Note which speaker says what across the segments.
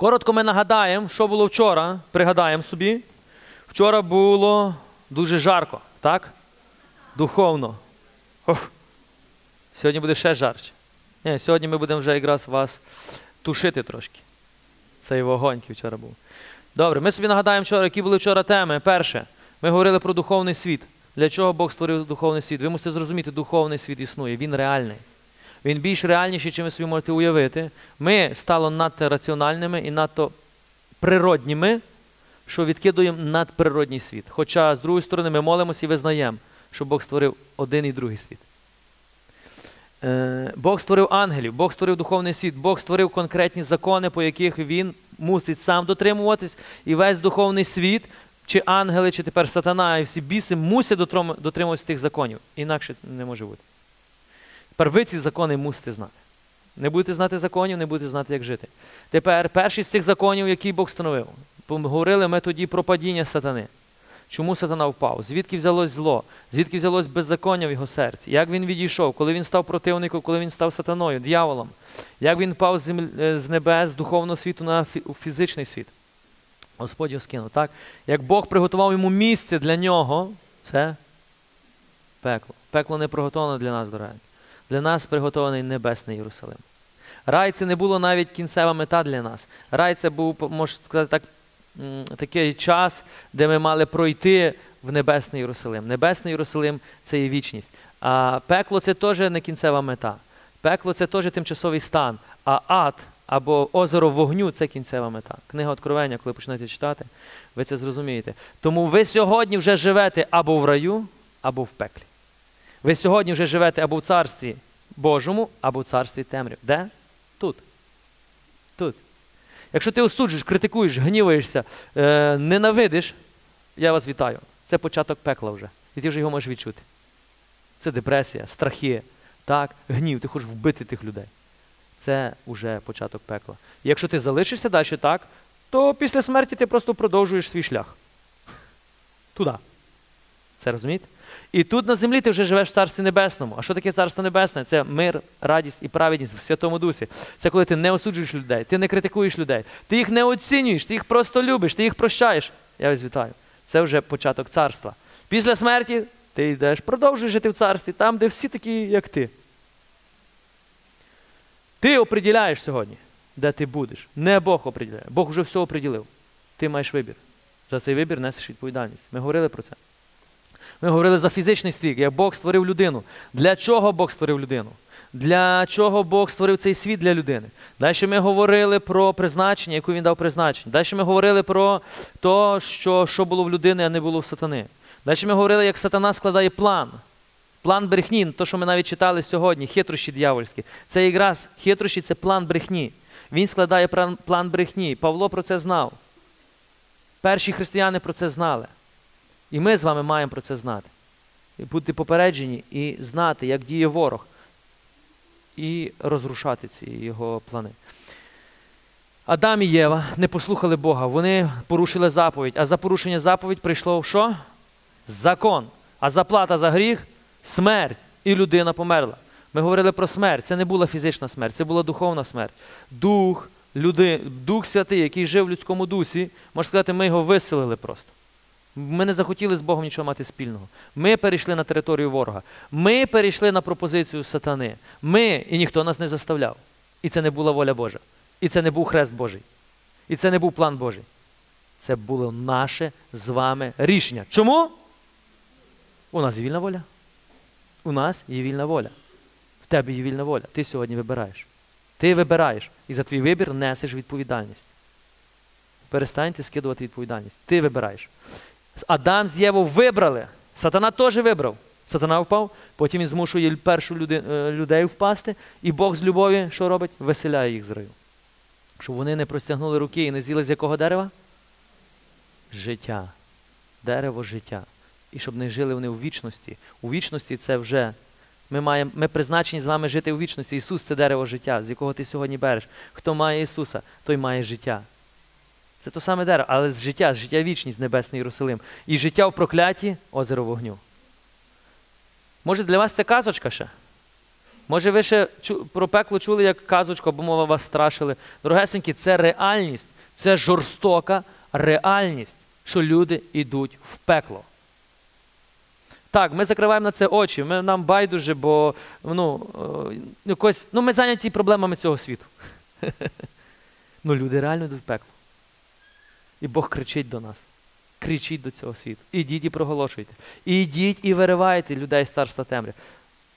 Speaker 1: Коротко ми нагадаємо, що було вчора. Пригадаємо собі. Вчора було дуже жарко, так? Духовно. Ох. Сьогодні буде ще жарче. Ні, сьогодні ми будемо вже якраз вас тушити трошки. Цей вогонь, вчора був. Добре, ми собі нагадаємо вчора, які були вчора теми. Перше, ми говорили про духовний світ. Для чого Бог створив духовний світ? Ви мусите зрозуміти, духовний світ існує, він реальний. Він більш реальніший, чим ви собі можете уявити. Ми стало надто раціональними і надто природніми, що відкидуємо надприродній світ. Хоча, з другої сторони, ми молимося і визнаємо, що Бог створив один і другий світ. Е, Бог створив ангелів, Бог створив духовний світ, Бог створив конкретні закони, по яких він мусить сам дотримуватись, і весь духовний світ, чи ангели, чи тепер сатана, і всі біси мусять дотримуватися тих законів. Інакше це не може бути. Тепер ці закони мусите знати. Не будете знати законів, не будете знати, як жити. Тепер перший з цих законів, який Бог встановив. Говорили ми тоді про падіння сатани. Чому сатана впав? Звідки взялось зло? Звідки взялось беззаконня в його серці? Як він відійшов, коли він став противником, коли він став сатаною, дьяволом? Як він впав з, е, небес, з духовного світу на фізичний світ? Господь його скинув, так? Як Бог приготував йому місце для нього, це пекло. Пекло не приготоване для нас, дорогі. Для нас приготований небесний Єрусалим. Рай це не було навіть кінцева мета для нас. Рай це був, можна сказати так, такий час, де ми мали пройти в Небесний Єрусалим. Небесний Єрусалим це є вічність. А пекло це теж не кінцева мета. Пекло це теж тимчасовий стан. А ад або озеро вогню це кінцева мета. Книга Откровення, коли почнете читати, ви це зрозумієте. Тому ви сьогодні вже живете або в раю, або в пеклі. Ви сьогодні вже живете або в царстві Божому, або в царстві темряв. Де? Тут. Тут. Якщо ти осуджуєш, критикуєш, гніваєшся, е, ненавидиш, я вас вітаю. Це початок пекла вже. І ти вже його можеш відчути. Це депресія, страхи, так, гнів, ти хочеш вбити тих людей. Це вже початок пекла. І якщо ти залишишся далі так, то після смерті ти просто продовжуєш свій шлях. Туди. Це розумієте? І тут на землі ти вже живеш в Царстві Небесному. А що таке Царство Небесне? Це мир, радість і праведність в Святому Дусі. Це коли ти не осуджуєш людей, ти не критикуєш людей, ти їх не оцінюєш, ти їх просто любиш, ти їх прощаєш. Я вас вітаю. Це вже початок царства. Після смерті ти йдеш, продовжуєш жити в царстві, там, де всі такі, як ти. Ти оприділяєш сьогодні, де ти будеш. Не Бог оприділяє. Бог вже все оприділив. Ти маєш вибір. За цей вибір несеш відповідальність. Ми говорили про це. Ми говорили за фізичний світ, як Бог створив людину. Для чого Бог створив людину? Для чого Бог створив цей світ для людини? Далі ми говорили про призначення, яку він дав призначення. Далі ми говорили про те, що, що було в людини, а не було в сатани. Далі ми говорили, як сатана складає план. План брехні, то, що ми навіть читали сьогодні, хитрощі дьявольські. Це якраз хитрощі це план брехні. Він складає план, брехні. Павло про це знав. Перші християни про це знали. І ми з вами маємо про це знати. І бути попереджені і знати, як діє ворог, і розрушати ці його плани. Адам і Єва не послухали Бога, вони порушили заповідь. А за порушення заповідь прийшло що? Закон. А заплата за гріх смерть. І людина померла. Ми говорили про смерть. Це не була фізична смерть, це була духовна смерть. Дух, люди, Дух Святий, який жив в людському дусі, можна сказати, ми його виселили просто. Ми не захотіли з Богом нічого мати спільного. Ми перейшли на територію ворога. Ми перейшли на пропозицію сатани. Ми, і ніхто нас не заставляв. І це не була воля Божа. І це не був хрест Божий. І це не був план Божий. Це було наше з вами рішення. Чому? У нас є вільна воля. У нас є вільна воля. В тебе є вільна воля. Ти сьогодні вибираєш. Ти вибираєш. І за твій вибір несеш відповідальність. Перестаньте скидувати відповідальність. Ти вибираєш. Адам з Євою вибрали. Сатана теж вибрав. Сатана впав, потім він змушує першу люди, е, людей впасти, і Бог з любові що робить? Веселяє їх з раю. Щоб вони не простягнули руки і не з'їли з якого дерева? Життя. Дерево життя. І щоб не жили вони у вічності. У вічності це вже. Ми, маємо, ми призначені з вами жити у вічності. Ісус це дерево життя, з якого ти сьогодні береш. Хто має Ісуса, той має життя. Це то саме дерево, але з життя, з життя вічність, Небесний Єрусалим. І життя в прокляті озеро вогню. Може, для вас це казочка ще? Може, ви ще про пекло чули як казочку, або мова вас страшили. Дорогесенькі, це реальність, це жорстока реальність, що люди йдуть в пекло. Так, ми закриваємо на це очі, ми, нам байдуже, бо ну, е, якось, ну, ми зайняті проблемами цього світу. Ну, люди реально йдуть в пекло. І Бог кричить до нас. Кричіть до цього світу. Ідіть і проголошуйте. Ідіть і виривайте людей з царства темряв.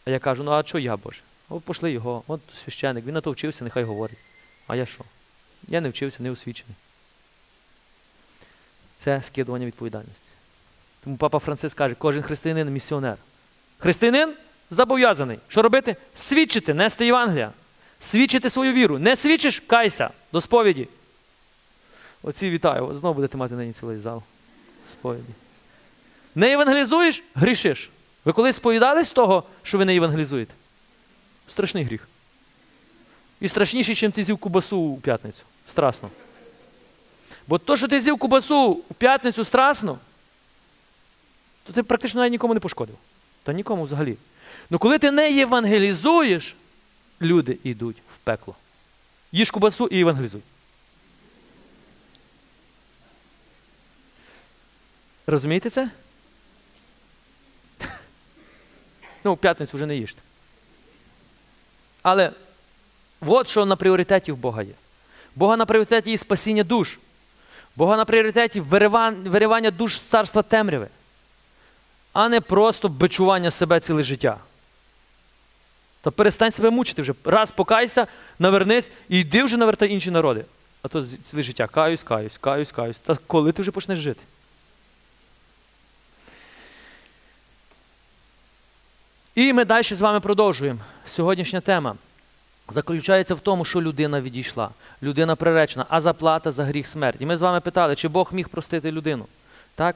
Speaker 1: А я кажу, ну а що я, Боже? О, пошли його, от священик, він на то вчився, нехай говорить. А я що? Я не вчився, не освічений. Це скидування відповідальності. Тому папа Франциск каже, кожен християнин місіонер. Християнин зобов'язаний. Що робити? Свідчити, нести Євангелія. Свідчити свою віру. Не свідчиш, кайся до сповіді. Оці вітаю, знову будете мати нині цілий зал сповіді. Не евангелізуєш, грішиш. Ви колись сповідались того, що ви не евангелізуєте? Страшний гріх. І страшніший, чим ти з'їв кубасу у п'ятницю. Страсно. Бо то, що ти з'їв кубасу у п'ятницю страсно, то ти практично навіть нікому не пошкодив. Та нікому взагалі. Ну коли ти не євангелізуєш, люди йдуть в пекло. Їж кубасу і евангелізуй. Розумієте це? Ну, в п'ятницю вже не їжте. Але от що на пріоритеті в Бога є. Бога на пріоритеті є спасіння душ. Бога на пріоритеті виривання душ з царства темряви, а не просто бичування себе ціле життя. То перестань себе мучити вже. Раз покайся, навернись і йди вже навертай інші народи. А то ціле життя каюсь, каюсь, каюсь, каюсь. Та коли ти вже почнеш жити? І ми далі з вами продовжуємо. Сьогоднішня тема заключається в тому, що людина відійшла, людина приречена, а заплата за гріх смерть. І ми з вами питали, чи Бог міг простити людину. Так?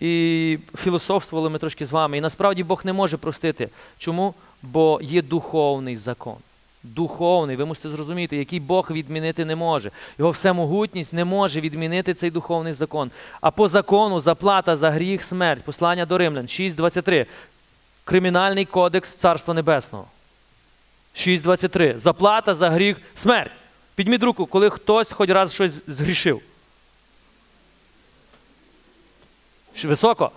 Speaker 1: І філософствували ми трошки з вами. І насправді Бог не може простити. Чому? Бо є духовний закон. Духовний, ви мусите зрозуміти, який Бог відмінити не може. Його всемогутність не може відмінити цей духовний закон. А по закону заплата за гріх смерть. Послання до Римлян 6.23. Кримінальний кодекс Царства Небесного. 6.23. Заплата за гріх смерть. Підміть руку, коли хтось хоч раз щось згрішив. Високо.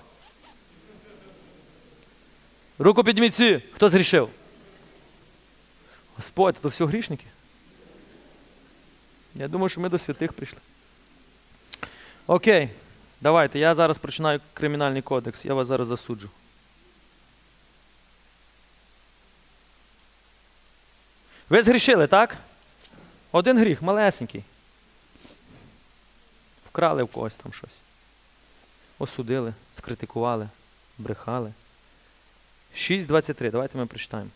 Speaker 1: Руку підніміть всі, хто згрішив. Господь, то все грішники. Я думаю, що ми до святих прийшли. Окей, давайте. Я зараз починаю кримінальний кодекс. Я вас зараз засуджу. Ви згрішили, так? Один гріх, малесенький. Вкрали в когось там щось. Осудили, скритикували, брехали. 6.23. Давайте ми прочитаємо.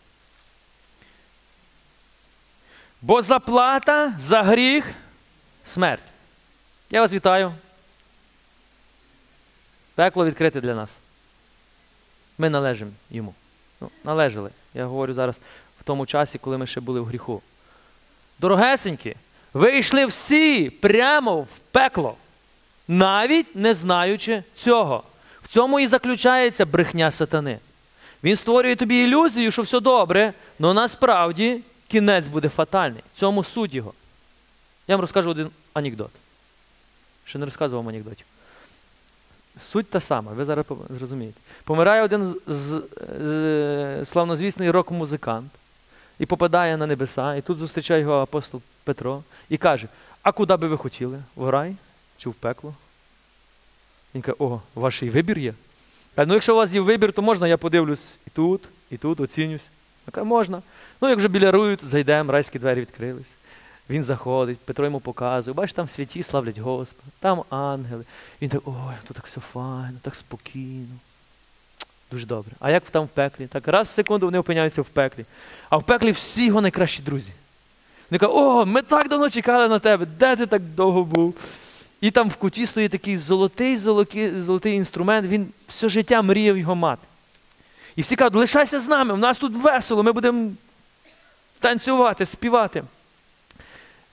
Speaker 1: Бо заплата за гріх смерть. Я вас вітаю. Пекло відкрите для нас. Ми належимо йому. Ну, належали. Я говорю зараз в тому часі, коли ми ще були в гріху. Дорогесенькі, ви йшли всі прямо в пекло, навіть не знаючи цього. В цьому і заключається брехня сатани. Він створює тобі ілюзію, що все добре, але насправді кінець буде фатальний. В цьому суть його. Я вам розкажу один анекдот. Ще не розказував анекдотів. Суть та сама, ви зараз зрозумієте. Помирає один з, з, з- славнозвісний рок-музикант і попадає на небеса, і тут зустрічає його апостол Петро і каже: А куди би ви хотіли? В рай чи в пекло? Він каже, о, ваш і вибір є. Каже, ну якщо у вас є вибір, то можна, я подивлюсь і тут, і тут, оцінюсь. Я кажу, можна. Ну, як вже біля рують, зайдемо, райські двері відкрились. Він заходить, Петро йому показує, бачиш, там святі славлять Господа, там ангели. Він так, ой, тут так все файно, так спокійно. Дуже добре. А як там в пеклі? Так раз в секунду вони опиняються в пеклі. А в пеклі всі його найкращі друзі. Вони кажуть, о, ми так давно чекали на тебе, де ти так довго був? І там в куті стоїть такий золотий, золотий, золотий інструмент, він все життя мріяв його мати. І всі кажуть, лишайся з нами, у нас тут весело, ми будемо танцювати, співати.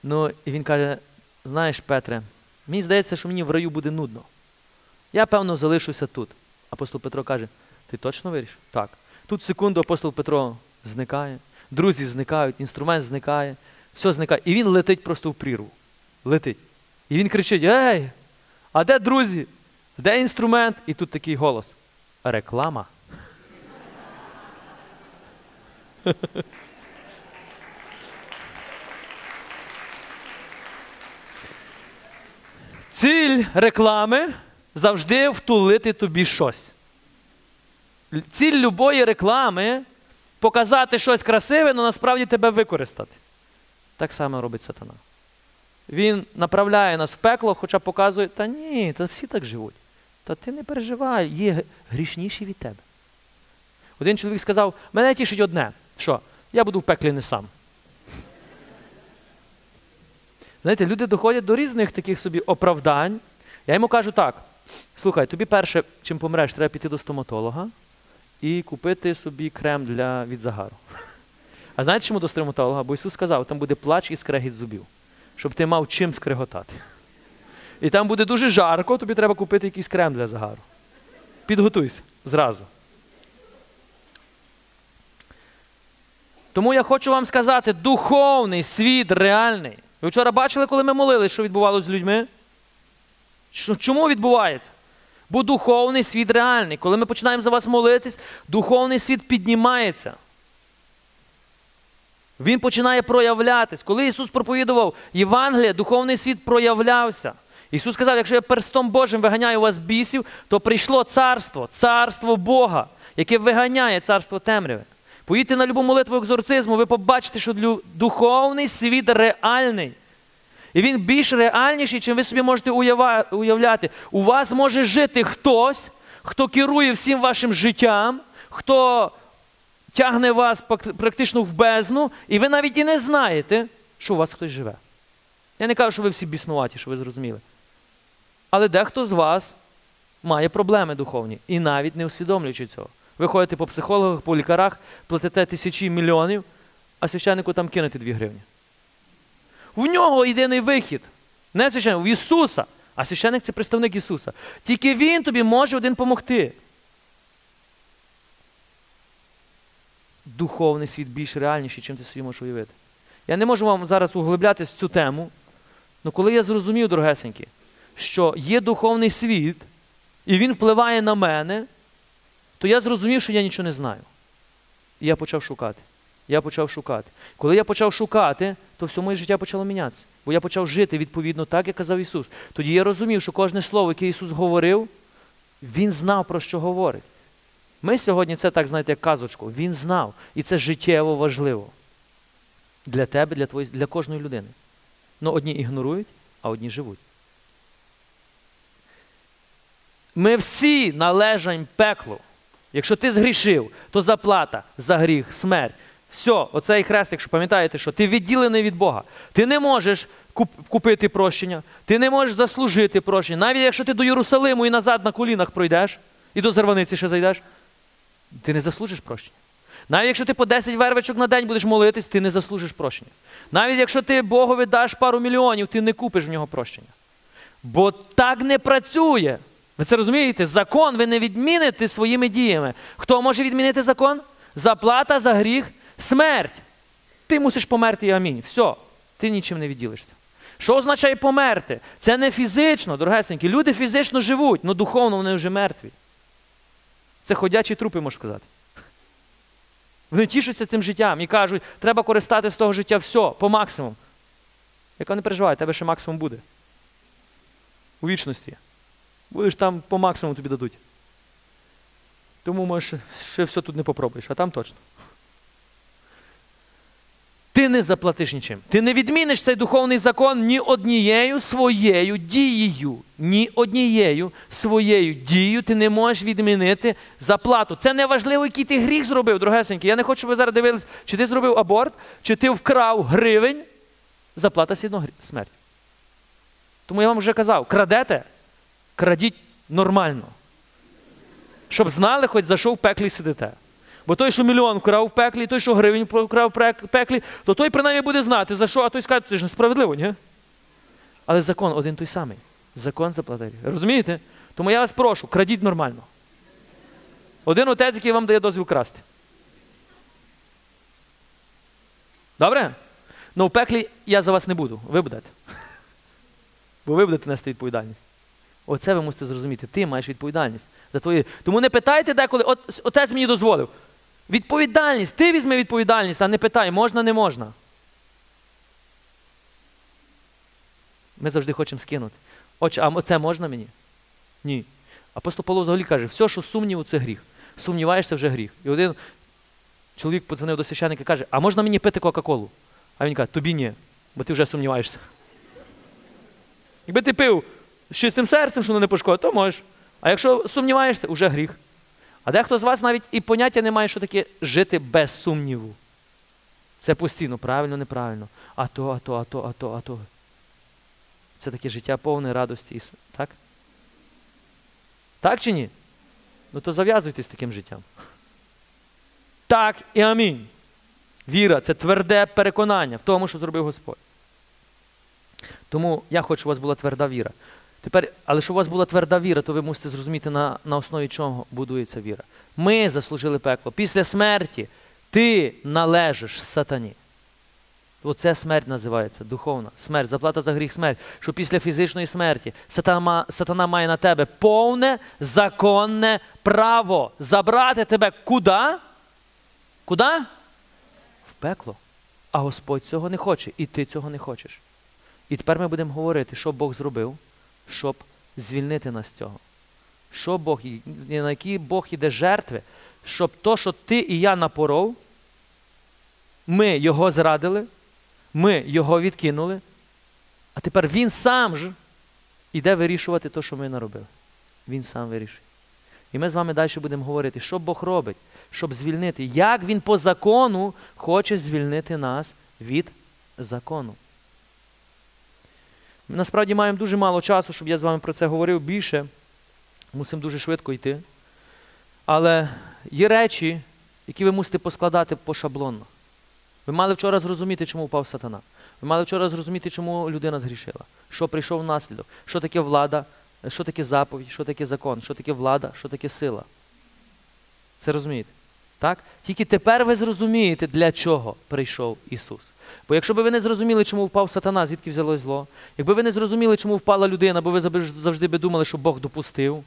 Speaker 1: Ну, і він каже: знаєш, Петре, мені здається, що мені в раю буде нудно. Я, певно, залишуся тут. Апостол Петро каже: ти точно вирішив? Так. Тут секунду апостол Петро зникає. друзі зникають, інструмент зникає, все зникає. І він летить просто в прірву. Летить. І він кричить: Ей, а де друзі? Де інструмент? І тут такий голос. Реклама. Ціль реклами завжди втулити тобі щось. Ціль любої реклами показати щось красиве, але насправді тебе використати. Так само робить сатана. Він направляє нас в пекло, хоча показує, та ні, та всі так живуть. Та ти не переживай, є грішніші від тебе. Один чоловік сказав: мене тішить одне, що я буду в пеклі не сам. Знаєте, люди доходять до різних таких собі оправдань. Я йому кажу так: слухай, тобі перше, чим помреш, треба піти до стоматолога і купити собі крем для від загару. А знаєте, чому до стоматолога? Бо Ісус сказав, там буде плач і скрегіт зубів, щоб ти мав чим скреготати. І там буде дуже жарко, тобі треба купити якийсь крем для загару. Підготуйся зразу. Тому я хочу вам сказати, духовний світ реальний. Ви вчора бачили, коли ми молились, що відбувалося з людьми? Чому відбувається? Бо духовний світ реальний. Коли ми починаємо за вас молитись, духовний світ піднімається. Він починає проявлятись. Коли Ісус проповідував Євангеліє, духовний світ проявлявся. Ісус сказав, якщо я перстом Божим виганяю вас бісів, то прийшло царство, царство Бога, яке виганяє царство темряви. Поїдьте на любу молитву екзорцизму, ви побачите, що духовний світ реальний. І він більш реальніший, чим ви собі можете уявляти. У вас може жити хтось, хто керує всім вашим життям, хто тягне вас практично в бездну, і ви навіть і не знаєте, що у вас хтось живе. Я не кажу, що ви всі біснуваті, що ви зрозуміли. Але дехто з вас має проблеми духовні і навіть не усвідомлюючи цього. Ви ходите по психологах, по лікарах, платите тисячі мільйонів, а священнику там кинете дві гривні. В нього єдиний вихід. Не священник, в Ісуса. А священник це представник Ісуса. Тільки Він тобі може один помогти. Духовний світ більш реальніший, чим ти собі можеш уявити. Я не можу вам зараз углиблятися в цю тему, але коли я зрозумів, дорогесенькі, що є духовний світ, і він впливає на мене, то я зрозумів, що я нічого не знаю. І я почав шукати. Я почав шукати. Коли я почав шукати, то все моє життя почало мінятися. Бо я почав жити відповідно так, як казав Ісус. Тоді я розумів, що кожне слово, яке Ісус говорив, Він знав, про що говорить. Ми сьогодні це так, знаєте, як казочку. Він знав. І це життєво важливо. Для тебе, для, твої, для кожної людини. Ну, одні ігнорують, а одні живуть. Ми всі належаємо пеклу. Якщо ти згрішив, то заплата за гріх, смерть. Все, оцей хрест, якщо пам'ятаєте, що ти відділений від Бога. Ти не можеш купити прощення, ти не можеш заслужити прощення. Навіть якщо ти до Єрусалиму і назад на колінах пройдеш, і до Зарваниці ще зайдеш, ти не заслужиш прощення. Навіть якщо ти по 10 вервичок на день будеш молитись, ти не заслужиш прощення. Навіть якщо ти Богові даш пару мільйонів, ти не купиш в нього прощення. Бо так не працює. Ви це розумієте? Закон ви не відміните своїми діями. Хто може відмінити закон? Заплата за гріх смерть. Ти мусиш померти і амінь. Все, ти нічим не відділишся. Що означає померти? Це не фізично, дорогесенькі. Люди фізично живуть, але духовно вони вже мертві. Це ходячі трупи, можна сказати. Вони тішаться цим життям і кажуть, треба користатися з того життя все, по максимуму. Яка не переживай, тебе ще максимум буде. У вічності. Будеш там по максимуму тобі дадуть. Тому можеш ще все тут не попробуєш, а там точно. Ти не заплатиш нічим. Ти не відміниш цей духовний закон ні однією своєю дією. Ні однією своєю дією ти не можеш відмінити заплату. Це не важливо, який ти гріх зробив, дорогесенький. Я не хочу, щоб ви зараз дивились, чи ти зробив аборт, чи ти вкрав гривень. Заплата сідно смерть. Тому я вам вже казав, крадете, крадіть нормально. Щоб знали, хоч за що в пеклі сидите. Бо той, що мільйон вкрав в пеклі, той, що гривень вкрав в пеклі, то той принаймні буде знати, за що, а той скаже, це ж несправедливо, ні? Але закон один той самий. Закон заплатить. Розумієте? Тому я вас прошу, крадіть нормально. Один отець, який вам дає дозвіл красти. Добре? Ну в пеклі я за вас не буду. Ви будете. Бо ви будете нести відповідальність. Оце ви мусите зрозуміти. Ти маєш відповідальність за твої. Тому не питайте деколи, от отець мені дозволив. Відповідальність, ти візьми відповідальність, а не питай, можна, не можна. Ми завжди хочемо скинути. Отче, а це можна мені? Ні. Апостол Павло взагалі каже, все, що сумніву, це гріх. Сумніваєшся вже гріх. І один чоловік подзвонив до священника і каже, а можна мені пити Кока-Колу? А він каже, тобі ні, бо ти вже сумніваєшся. Якби ти пив з чистим серцем, що воно не пошкодить, то можеш. А якщо сумніваєшся, вже гріх. А дехто з вас навіть і поняття не має, що таке жити без сумніву. Це постійно, правильно, неправильно. А то, а то, а то, а то, а то. Це таке життя повне радості. Так? Так чи ні? Ну то зав'язуйтесь з таким життям. Так і амінь. Віра це тверде переконання в тому, що зробив Господь. Тому я хочу, щоб у вас була тверда віра. Тепер, але щоб у вас була тверда віра, то ви мусите зрозуміти, на, на основі чого будується віра. Ми заслужили пекло. Після смерті ти належиш сатані. Оце смерть називається, духовна смерть, заплата за гріх смерть. Що після фізичної смерті сатана, сатана має на тебе повне законне право забрати тебе куди? Куди? В пекло. А Господь цього не хоче, і ти цього не хочеш. І тепер ми будемо говорити, що Бог зробив, щоб звільнити нас з цього. Що Бог, на які Бог іде жертви, щоб то, що ти і я напоров, ми його зрадили, ми його відкинули, а тепер він сам ж іде вирішувати те, що ми наробили. Він сам вирішує. І ми з вами далі будемо говорити, що Бог робить, щоб звільнити, як Він по закону хоче звільнити нас від закону. Ми насправді маємо дуже мало часу, щоб я з вами про це говорив більше. Мусимо дуже швидко йти. Але є речі, які ви мусите поскладати пошаблонно. Ви мали вчора зрозуміти, чому впав сатана. Ви мали вчора зрозуміти, чому людина згрішила, що прийшов наслідок, що таке влада, що таке заповідь, що таке закон, що таке влада, що таке сила. Це розумієте? Так? Тільки тепер ви зрозумієте, для чого прийшов Ісус. Бо якщо б ви не зрозуміли, чому впав сатана, звідки взялось зло, якби ви не зрозуміли, чому впала людина, бо ви завжди би думали, що Бог допустив,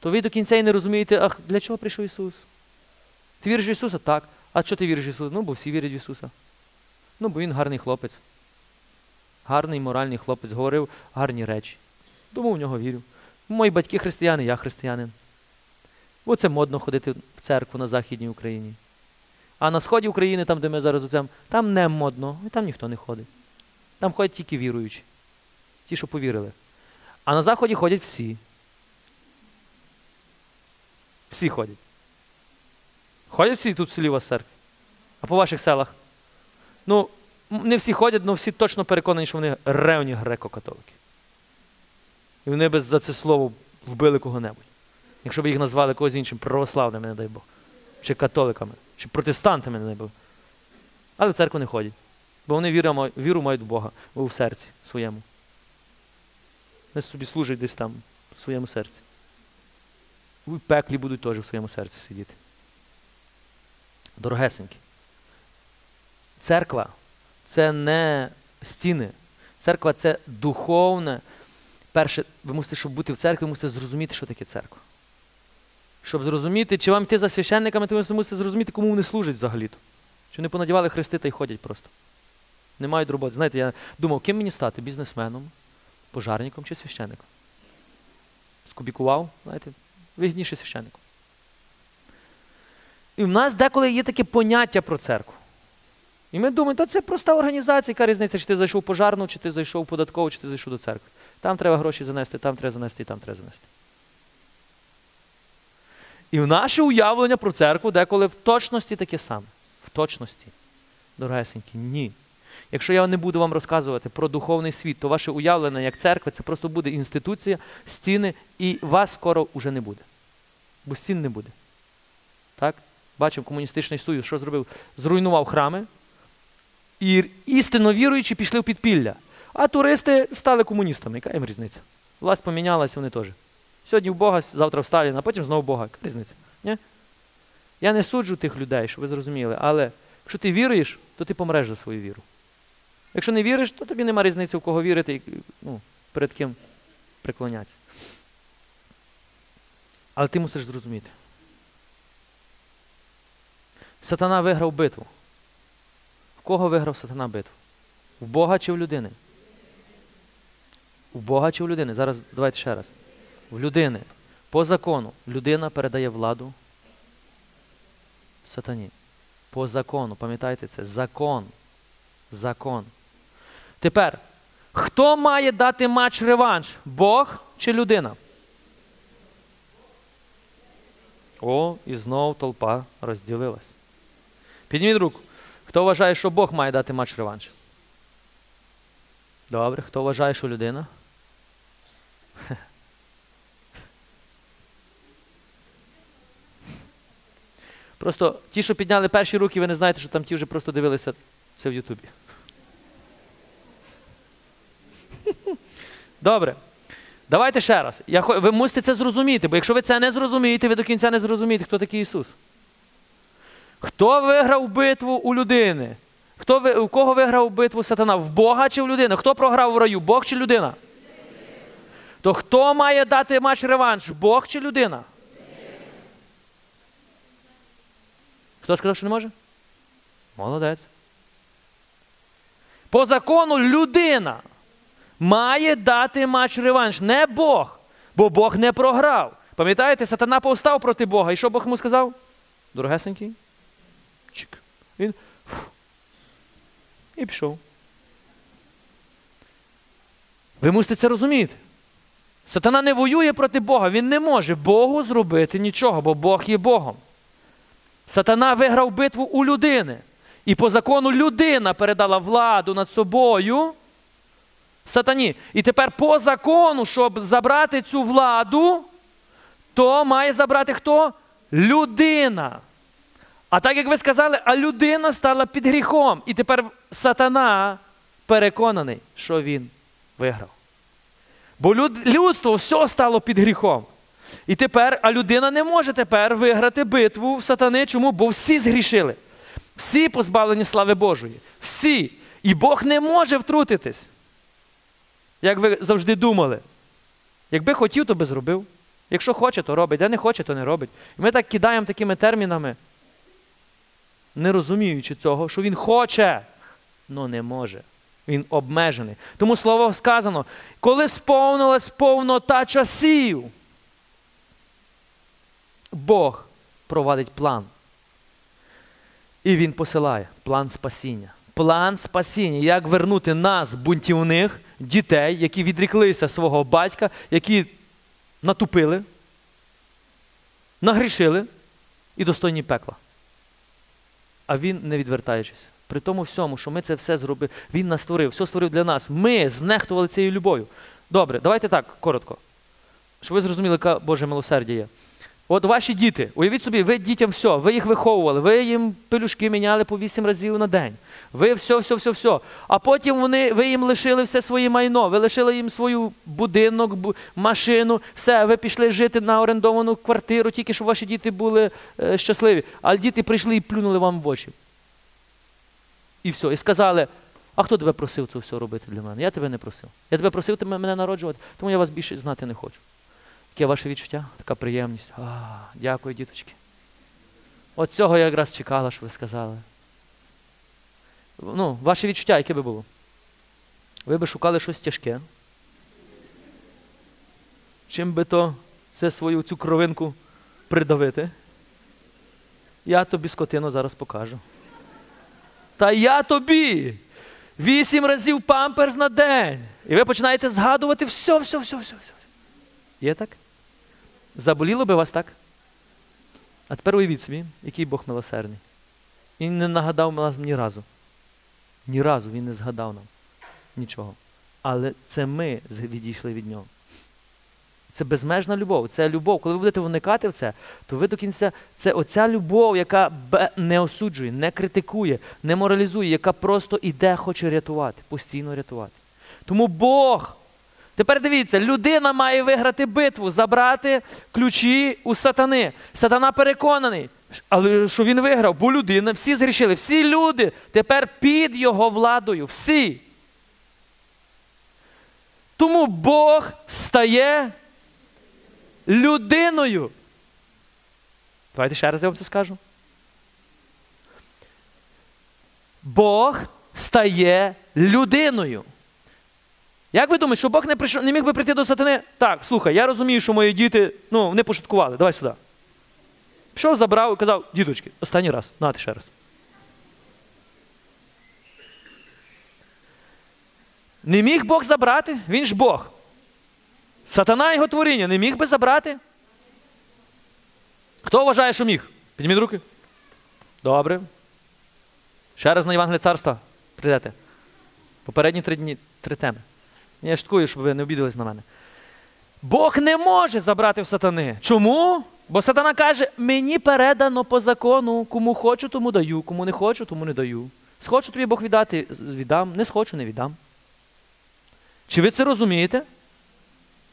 Speaker 1: то ви до кінця і не розумієте, ах, для чого прийшов Ісус? Ти віриш в Ісуса? Так. А що ти віриш в Ісуса? Ну, бо всі вірять в Ісуса. Ну, бо Він гарний хлопець. Гарний моральний хлопець, говорив гарні речі. Тому в нього вірю. Мої батьки християни, я християнин. Бо це модно ходити в церкву на Західній Україні. А на сході України, там, де ми зараз оцем, там не модно, і там ніхто не ходить. Там ходять тільки віруючі. Ті, що повірили. А на заході ходять всі. Всі ходять. Ходять всі тут в селі у вас церкві? А по ваших селах? Ну, не всі ходять, але всі точно переконані, що вони ревні греко-католики. І вони би за це слово вбили кого-небудь. Якщо б їх назвали когось іншим православними, не дай Бог. Чи католиками, чи протестантами, не дай Бог. Але в церкву не ходять. Бо вони віру, віру мають в Бога в серці своєму. Вони собі служать десь там, в своєму серці. У пеклі будуть теж в своєму серці сидіти. Дорогесенькі. Церква це не стіни. Церква це духовне. Перше, ви мусите, щоб бути в церкві, ви мусите зрозуміти, що таке церква. Щоб зрозуміти, чи вам йти за священниками, то ви мусите зрозуміти, кому вони служать взагалі-то. Чи вони понадівали хрести та й ходять просто. Не мають роботи. Знаєте, я думав, ким мені стати? Бізнесменом, пожарником чи священником? Скубікував, знаєте, вигідніше священником. І в нас деколи є таке поняття про церкву. І ми думаємо, то це проста організація, яка різниця, чи ти зайшов пожарну, чи ти зайшов податкову, чи ти зайшов до церкви. Там треба гроші занести, там треба занести, і там треба занести. І в наше уявлення про церкву деколи в точності таке саме. В точності. Дорогесенькі, ні. Якщо я не буду вам розказувати про духовний світ, то ваше уявлення як церкви це просто буде інституція, стіни, і вас скоро вже не буде. Бо стін не буде. Так? Бачимо, комуністичний союз, що зробив? Зруйнував храми, і істинно віруючі пішли в підпілля. А туристи стали комуністами. Яка їм різниця? Власть помінялася, вони теж. Сьогодні в Бога, завтра в Сталіна, а потім знову в Бога. Різниця? Ні? Я не суджу тих людей, що ви зрозуміли, але Якщо ти віруєш, то ти помреш за свою віру. Якщо не віриш, то тобі нема різниці, в кого вірити і ну, перед ким преклонятися. Але ти мусиш зрозуміти. Сатана виграв битву. В кого виграв сатана битву? В Бога чи в людини? В Бога чи в людини? Зараз давайте ще раз. В людини. По закону людина передає владу сатані. По закону, пам'ятайте це, закон. Закон. Тепер, хто має дати матч реванш? Бог чи людина? О, і знов толпа розділилась. Підніміть руку. Хто вважає, що Бог має дати матч реванш? Добре, хто вважає, що людина? Просто ті, що підняли перші руки, ви не знаєте, що там ті вже просто дивилися це в Ютубі. Добре. Давайте ще раз. Я, ви мусите це зрозуміти, бо якщо ви це не зрозумієте, ви до кінця не зрозумієте, хто такий Ісус. Хто виграв битву у людини? Хто, ви- у кого виграв битву сатана? В Бога чи в людини? Хто програв в раю? Бог чи людина? То хто має дати матч реванш? Бог чи людина? Хто сказав, що не може? Молодець. По закону людина має дати матч реванш, не Бог. Бо Бог не програв. Пам'ятаєте, сатана повстав проти Бога. І що Бог йому сказав? Дорогесенький. Чик. Він і пішов. Ви мусите це розуміти. Сатана не воює проти Бога. Він не може Богу зробити нічого, бо Бог є Богом. Сатана виграв битву у людини. І по закону людина передала владу над собою сатані. І тепер по закону, щоб забрати цю владу, то має забрати хто? Людина. А так як ви сказали, а людина стала під гріхом. І тепер сатана переконаний, що він виграв. Бо люд, людство все стало під гріхом. І тепер, а людина не може тепер виграти битву в сатани. Чому? Бо всі згрішили. Всі позбавлені слави Божої. Всі. І Бог не може втрутитись. Як ви завжди думали. Якби хотів, то би зробив. Якщо хоче, то робить, а не хоче, то не робить. І ми так кидаємо такими термінами, не розуміючи цього, що він хоче, але не може. Він обмежений. Тому слово сказано, коли сповнилась повнота часів, Бог провадить план. І Він посилає план спасіння. План спасіння, як вернути нас, бунтівних дітей, які відріклися свого батька, які натупили, нагрішили і достойні пекла. А він не відвертаючись. При тому всьому, що ми це все зробили, він нас створив, все створив для нас. Ми знехтували цією любов'ю. Добре, давайте так, коротко. Щоб ви зрозуміли, яка Боже милосердя є. От ваші діти, уявіть собі, ви дітям все, ви їх виховували, ви їм пелюшки міняли по вісім разів на день. Ви все, все, все, все. А потім вони, ви їм лишили все своє майно, ви лишили їм свою будинок, машину, все, ви пішли жити на орендовану квартиру, тільки щоб ваші діти були е, щасливі. А діти прийшли і плюнули вам в очі. І все. І сказали: а хто тебе просив це все робити для мене? Я тебе не просив. Я тебе просив тебе мене народжувати, тому я вас більше знати не хочу. Яке ваше відчуття? Така приємність. А, дякую, діточки. От цього я якраз чекала, що ви сказали. Ну, ваше відчуття, яке би було? Ви би шукали щось тяжке. Чим би то це свою цю кровинку придавити? Я тобі скотину зараз покажу. Та я тобі! Вісім разів памперс на день. І ви починаєте згадувати все, все, все, все, все. Є так? Заболіло би вас так? А тепер уявіть собі, який Бог милосердний. Він не нагадав нас ні разу. Ні разу він не згадав нам нічого. Але це ми відійшли від нього. Це безмежна любов. Це любов. Коли ви будете вникати в це, то ви до кінця. Це оця любов, яка не осуджує, не критикує, не моралізує, яка просто іде, хоче рятувати, постійно рятувати. Тому Бог Тепер дивіться, людина має виграти битву, забрати ключі у сатани. Сатана переконаний, але що він виграв, бо людина, всі згрішили, всі люди тепер під його владою. Всі. Тому Бог стає людиною. Давайте ще раз я вам це скажу. Бог стає людиною. Як ви думаєте, що Бог не прийшов, не міг би прийти до сатани? Так, слухай, я розумію, що мої діти ну, вони пошуткували, давай сюди. Пішов, забрав і казав, дідочки, останній раз, нати ще раз. Не міг Бог забрати, він ж Бог. Сатана його творіння не міг би забрати. Хто вважає, що міг? Підніміть руки. Добре. Ще раз на Євангеліє царства прийдете. Попередні три дні, три теми. Я шуткую, щоб ви не обідались на мене. Бог не може забрати в сатани. Чому? Бо сатана каже, мені передано по закону, кому хочу, тому даю, кому не хочу, тому не даю. Схочу тобі Бог віддати, віддам, не схочу, не віддам. Чи ви це розумієте?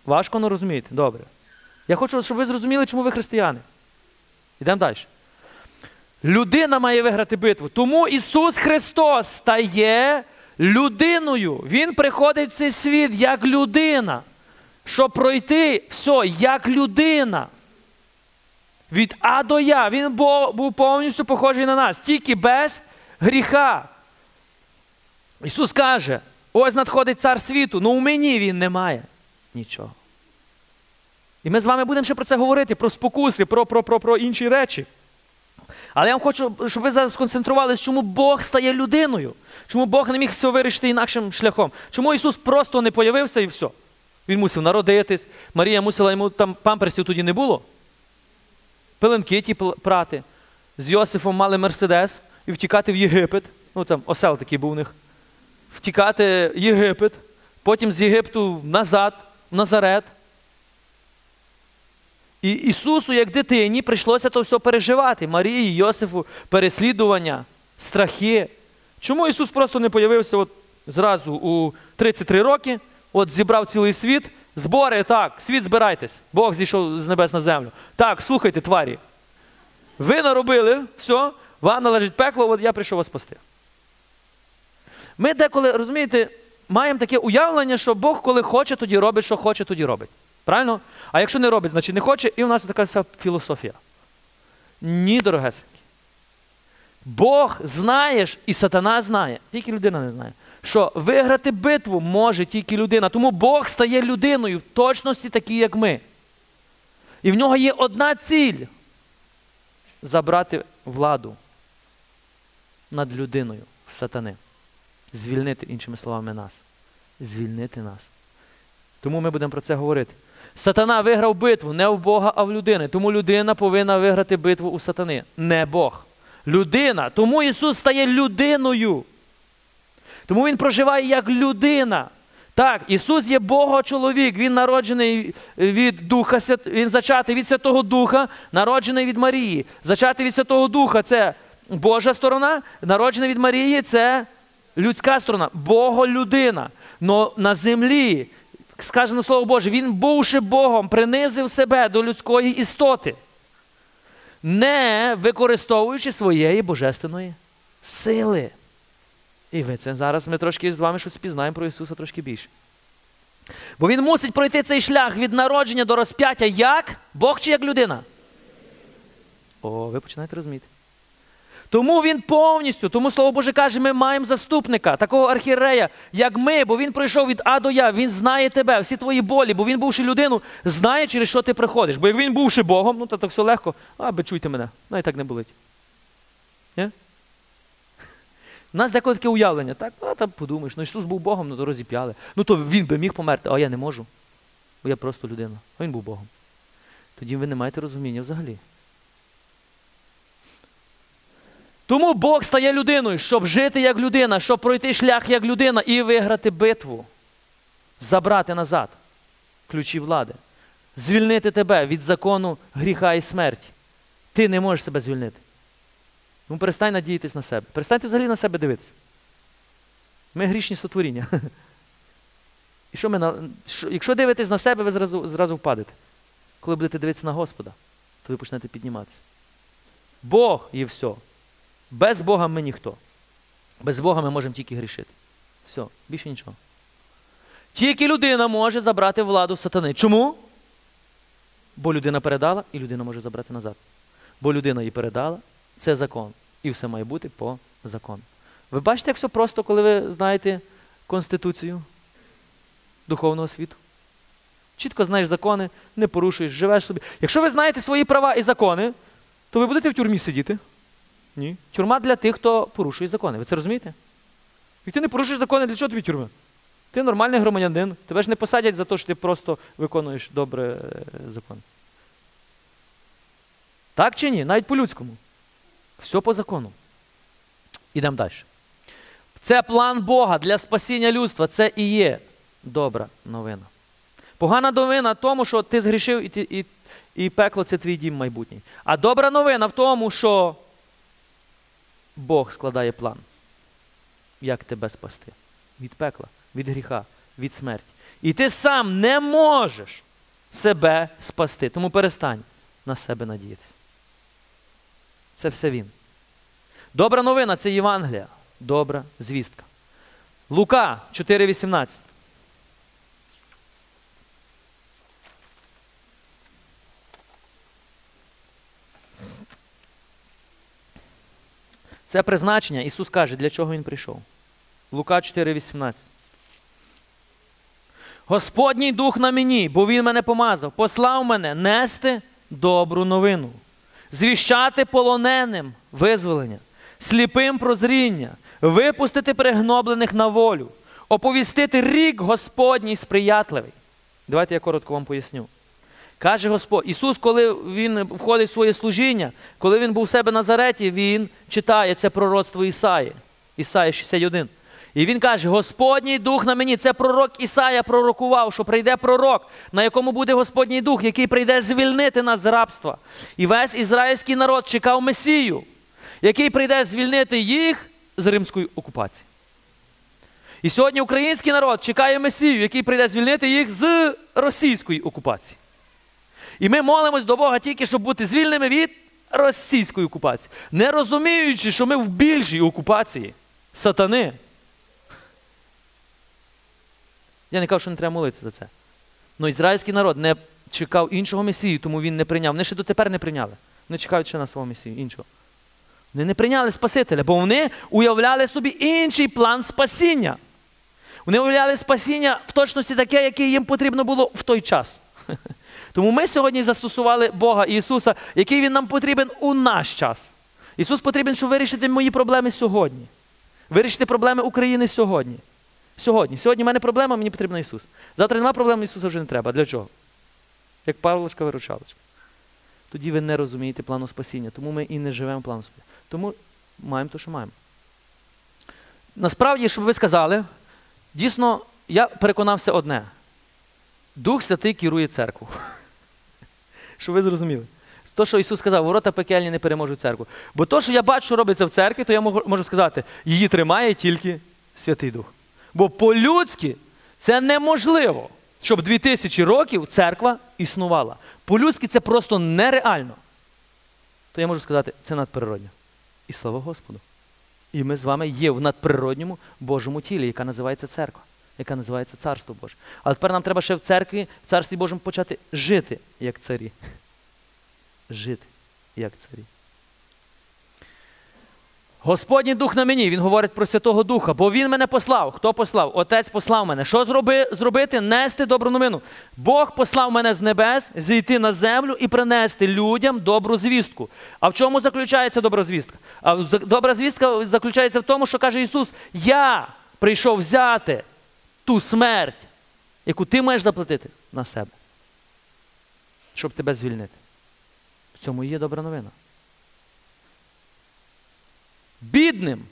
Speaker 1: Важко не розумієте. Добре. Я хочу, щоб ви зрозуміли, чому ви християни. Йдемо далі. Людина має виграти битву. Тому Ісус Христос стає людиною. Він приходить в цей світ як людина, щоб пройти все як людина. Від А до Я. Він був повністю похожий на нас, тільки без гріха. Ісус каже: ось надходить цар світу, але у мені він не має нічого. І ми з вами будемо ще про це говорити, про спокуси, про, про, про, про інші речі. Але я вам хочу, щоб ви зараз сконцентрувалися, чому Бог стає людиною, чому Бог не міг все вирішити інакшим шляхом. Чому Ісус просто не появився і все. Він мусив народитись. Марія мусила йому там памперсів тоді не було. Пеленки ті прати. З Йосифом мали Мерседес і втікати в Єгипет. Ну там осел такий був у них. Втікати в Єгипет, потім з Єгипту назад, в Назарет. І Ісусу, як дитині, прийшлося то все переживати. Марії, Йосифу, переслідування, страхи. Чому Ісус просто не появився от зразу у 33 роки, от зібрав цілий світ, збори, так, світ збирайтесь, Бог зійшов з небес на землю. Так, слухайте, тварі. Ви наробили, все, вам належить пекло, от я прийшов вас спасти. Ми деколи, розумієте, маємо таке уявлення, що Бог, коли хоче, тоді робить, що хоче, тоді робить. Правильно? А якщо не робить, значить не хоче, і у нас така вся філософія. Ні, дорогесенькі. Бог знаєш, і сатана знає, тільки людина не знає, що виграти битву може тільки людина. Тому Бог стає людиною в точності такій, як ми. І в нього є одна ціль забрати владу над людиною сатани. Звільнити, іншими словами, нас. Звільнити нас. Тому ми будемо про це говорити. Сатана виграв битву не в Бога, а в людини. Тому людина повинна виграти битву у сатани, не Бог. Людина. Тому Ісус стає людиною. Тому Він проживає як людина. Так, Ісус є Бога-чоловік, Він народжений від Духа, Він зачатий від Святого Духа, народжений від Марії. Зачатий від Святого Духа це Божа сторона, народжений від Марії це людська сторона, Бога-людина. Но на землі сказано Слово Боже, він, бувши Богом, принизив себе до людської істоти, не використовуючи своєї божественної сили. І ви це зараз ми трошки з вами щось пізнаємо про Ісуса трошки більше. Бо Він мусить пройти цей шлях від народження до розп'яття як Бог чи як людина? О, ви починаєте розуміти. Тому він повністю, тому Слово Боже каже, ми маємо заступника, такого архірея, як ми, бо він пройшов від А до Я, він знає тебе, всі твої болі, бо він, бувши людину, знає, через що ти приходиш. Бо як він бувши Богом, ну то так все легко, а би чуйте мене, навіть так не болить. Ні? У нас деколи таке уявлення, так, ну там подумаєш, ну Ісус був Богом, ну то розіп'яли. Ну то він би міг померти, а я не можу. Бо я просто людина. А він був Богом. Тоді ви не маєте розуміння взагалі. Тому Бог стає людиною, щоб жити як людина, щоб пройти шлях як людина і виграти битву, забрати назад ключі влади, звільнити тебе від закону гріха і смерті. Ти не можеш себе звільнити. Тому перестань надіятись на себе. Перестаньте взагалі на себе дивитися. Ми грішні сотворіння. І що ми на, якщо дивитесь на себе, ви зразу, зразу впадете. Коли будете дивитися на Господа, то ви почнете підніматися. Бог є все. Без Бога ми ніхто. Без Бога ми можемо тільки грішити. Все, більше нічого. Тільки людина може забрати владу сатани. Чому? Бо людина передала, і людина може забрати назад. Бо людина її передала, це закон. І все має бути по закону. Ви бачите, як все просто, коли ви знаєте Конституцію духовного світу? Чітко знаєш закони, не порушуєш, живеш собі. Якщо ви знаєте свої права і закони, то ви будете в тюрмі сидіти. Ні. Тюрма для тих, хто порушує закони. Ви це розумієте? Як ти не порушуєш закони, для чого тобі тюрма? Ти нормальний громадянин, тебе ж не посадять за те, що ти просто виконуєш добре е, закон. Так чи ні? Навіть по-людському. Все по закону. Ідемо далі. Це план Бога для спасіння людства. Це і є добра новина. Погана новина в тому, що ти згрішив і, ти, і, і пекло це твій дім майбутній. А добра новина в тому, що Бог складає план, як тебе спасти. Від пекла, від гріха, від смерті. І ти сам не можеш себе спасти. Тому перестань на себе надіятися. Це все він. Добра новина це Євангелія. Добра звістка. Лука 4,18. Це призначення. Ісус каже, для чого Він прийшов. Лука 4,18. Господній дух на мені, бо Він мене помазав, послав мене нести добру новину, звіщати полоненим визволення, сліпим прозріння, випустити пригноблених на волю, оповістити рік Господній сприятливий. Давайте я коротко вам поясню. Каже Господь, Ісус, коли Він входить в своє служіння, коли Він був у себе на Назареті, Він читає це пророцтво Ісаї. Ісаї 61. І він каже: Господній дух на мені. Це пророк Ісая пророкував, що прийде пророк, на якому буде Господній дух, який прийде звільнити нас з рабства. І весь ізраїльський народ чекав Месію, який прийде звільнити їх з римської окупації. І сьогодні український народ чекає Месію, який прийде звільнити їх з російської окупації. І ми молимось до Бога тільки, щоб бути звільними від російської окупації, не розуміючи, що ми в більшій окупації сатани. Я не кажу, що не треба молитися за це. Але ізраїльський народ не чекав іншого месію, тому він не прийняв. Вони ще дотепер не прийняли. Вони чекають ще на свого месію, іншого. Вони не прийняли Спасителя, бо вони уявляли собі інший план спасіння. Вони уявляли спасіння в точності таке, яке їм потрібно було в той час. Тому ми сьогодні застосували Бога Ісуса, який Він нам потрібен у наш час. Ісус потрібен, щоб вирішити мої проблеми сьогодні. Вирішити проблеми України сьогодні. Сьогодні. Сьогодні в мене проблема, мені потрібен Ісус. Завтра нема проблем, Ісуса вже не треба. Для чого? Як Павлочка виручалочка. Тоді ви не розумієте плану спасіння. Тому ми і не живемо планом спасіння. Тому маємо те, що маємо. Насправді, щоб ви сказали, дійсно, я переконався одне. Дух Святий керує церкву. Щоб ви зрозуміли. То, що Ісус сказав, ворота пекельні не переможуть церкву. Бо то, що я бачу, що робиться в церкві, то я можу, сказати, її тримає тільки Святий Дух. Бо по-людськи це неможливо, щоб 2000 років церква існувала. По-людськи це просто нереально. То я можу сказати, це надприродньо. І слава Господу. І ми з вами є в надприродньому Божому тілі, яка називається церква, яка називається Царство Боже. Але тепер нам треба ще в церкві, в царстві Божому почати жити як царі. Жити як царі. Господній дух на мені, він говорить про Святого Духа, бо Він мене послав. Хто послав? Отець послав мене. Що зроби, зробити? Нести добру новину. Бог послав мене з небес, зійти на землю і принести людям добру звістку. А в чому заключається добра звістка? А добра звістка заключається в тому, що каже Ісус: Я прийшов взяти ту смерть, яку ти маєш заплатити на себе, щоб тебе звільнити. В цьому є добра новина. Бідним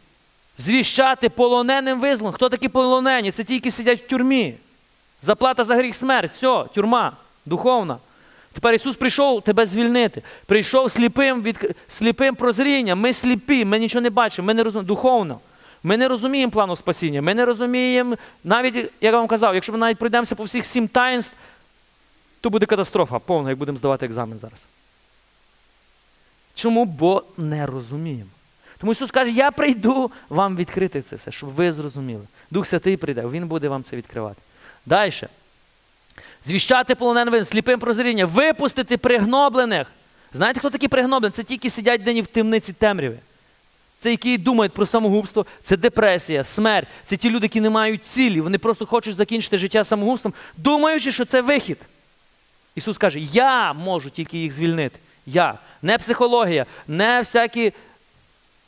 Speaker 1: звіщати полоненим визволення. Хто такі полонені? Це ті, які сидять в тюрмі. Заплата за гріх смерть. Все, тюрма, духовна. Тепер Ісус прийшов тебе звільнити. Прийшов сліпим від сліпим прозрінням. Ми сліпі, ми нічого не бачимо, ми не розуміємо. Духовно. Ми не розуміємо плану спасіння, ми не розуміємо, навіть, як я вам казав, якщо ми навіть пройдемося по всіх сім таїнств, то буде катастрофа повна, як будемо здавати екзамен зараз. Чому? Бо не розуміємо. Тому Ісус каже, я прийду вам відкрити це все, щоб ви зрозуміли. Дух Святий прийде, Він буде вам це відкривати. Далі. Звіщати полоненим, сліпим прозріння, випустити пригноблених. Знаєте, хто такі пригноблені? Це ті, які сидять день в темниці темряви. Це які думають про самогубство, це депресія, смерть. Це ті люди, які не мають цілі. Вони просто хочуть закінчити життя самогубством, думаючи, що це вихід. Ісус каже, я можу тільки їх звільнити. Я. Не психологія, не всякі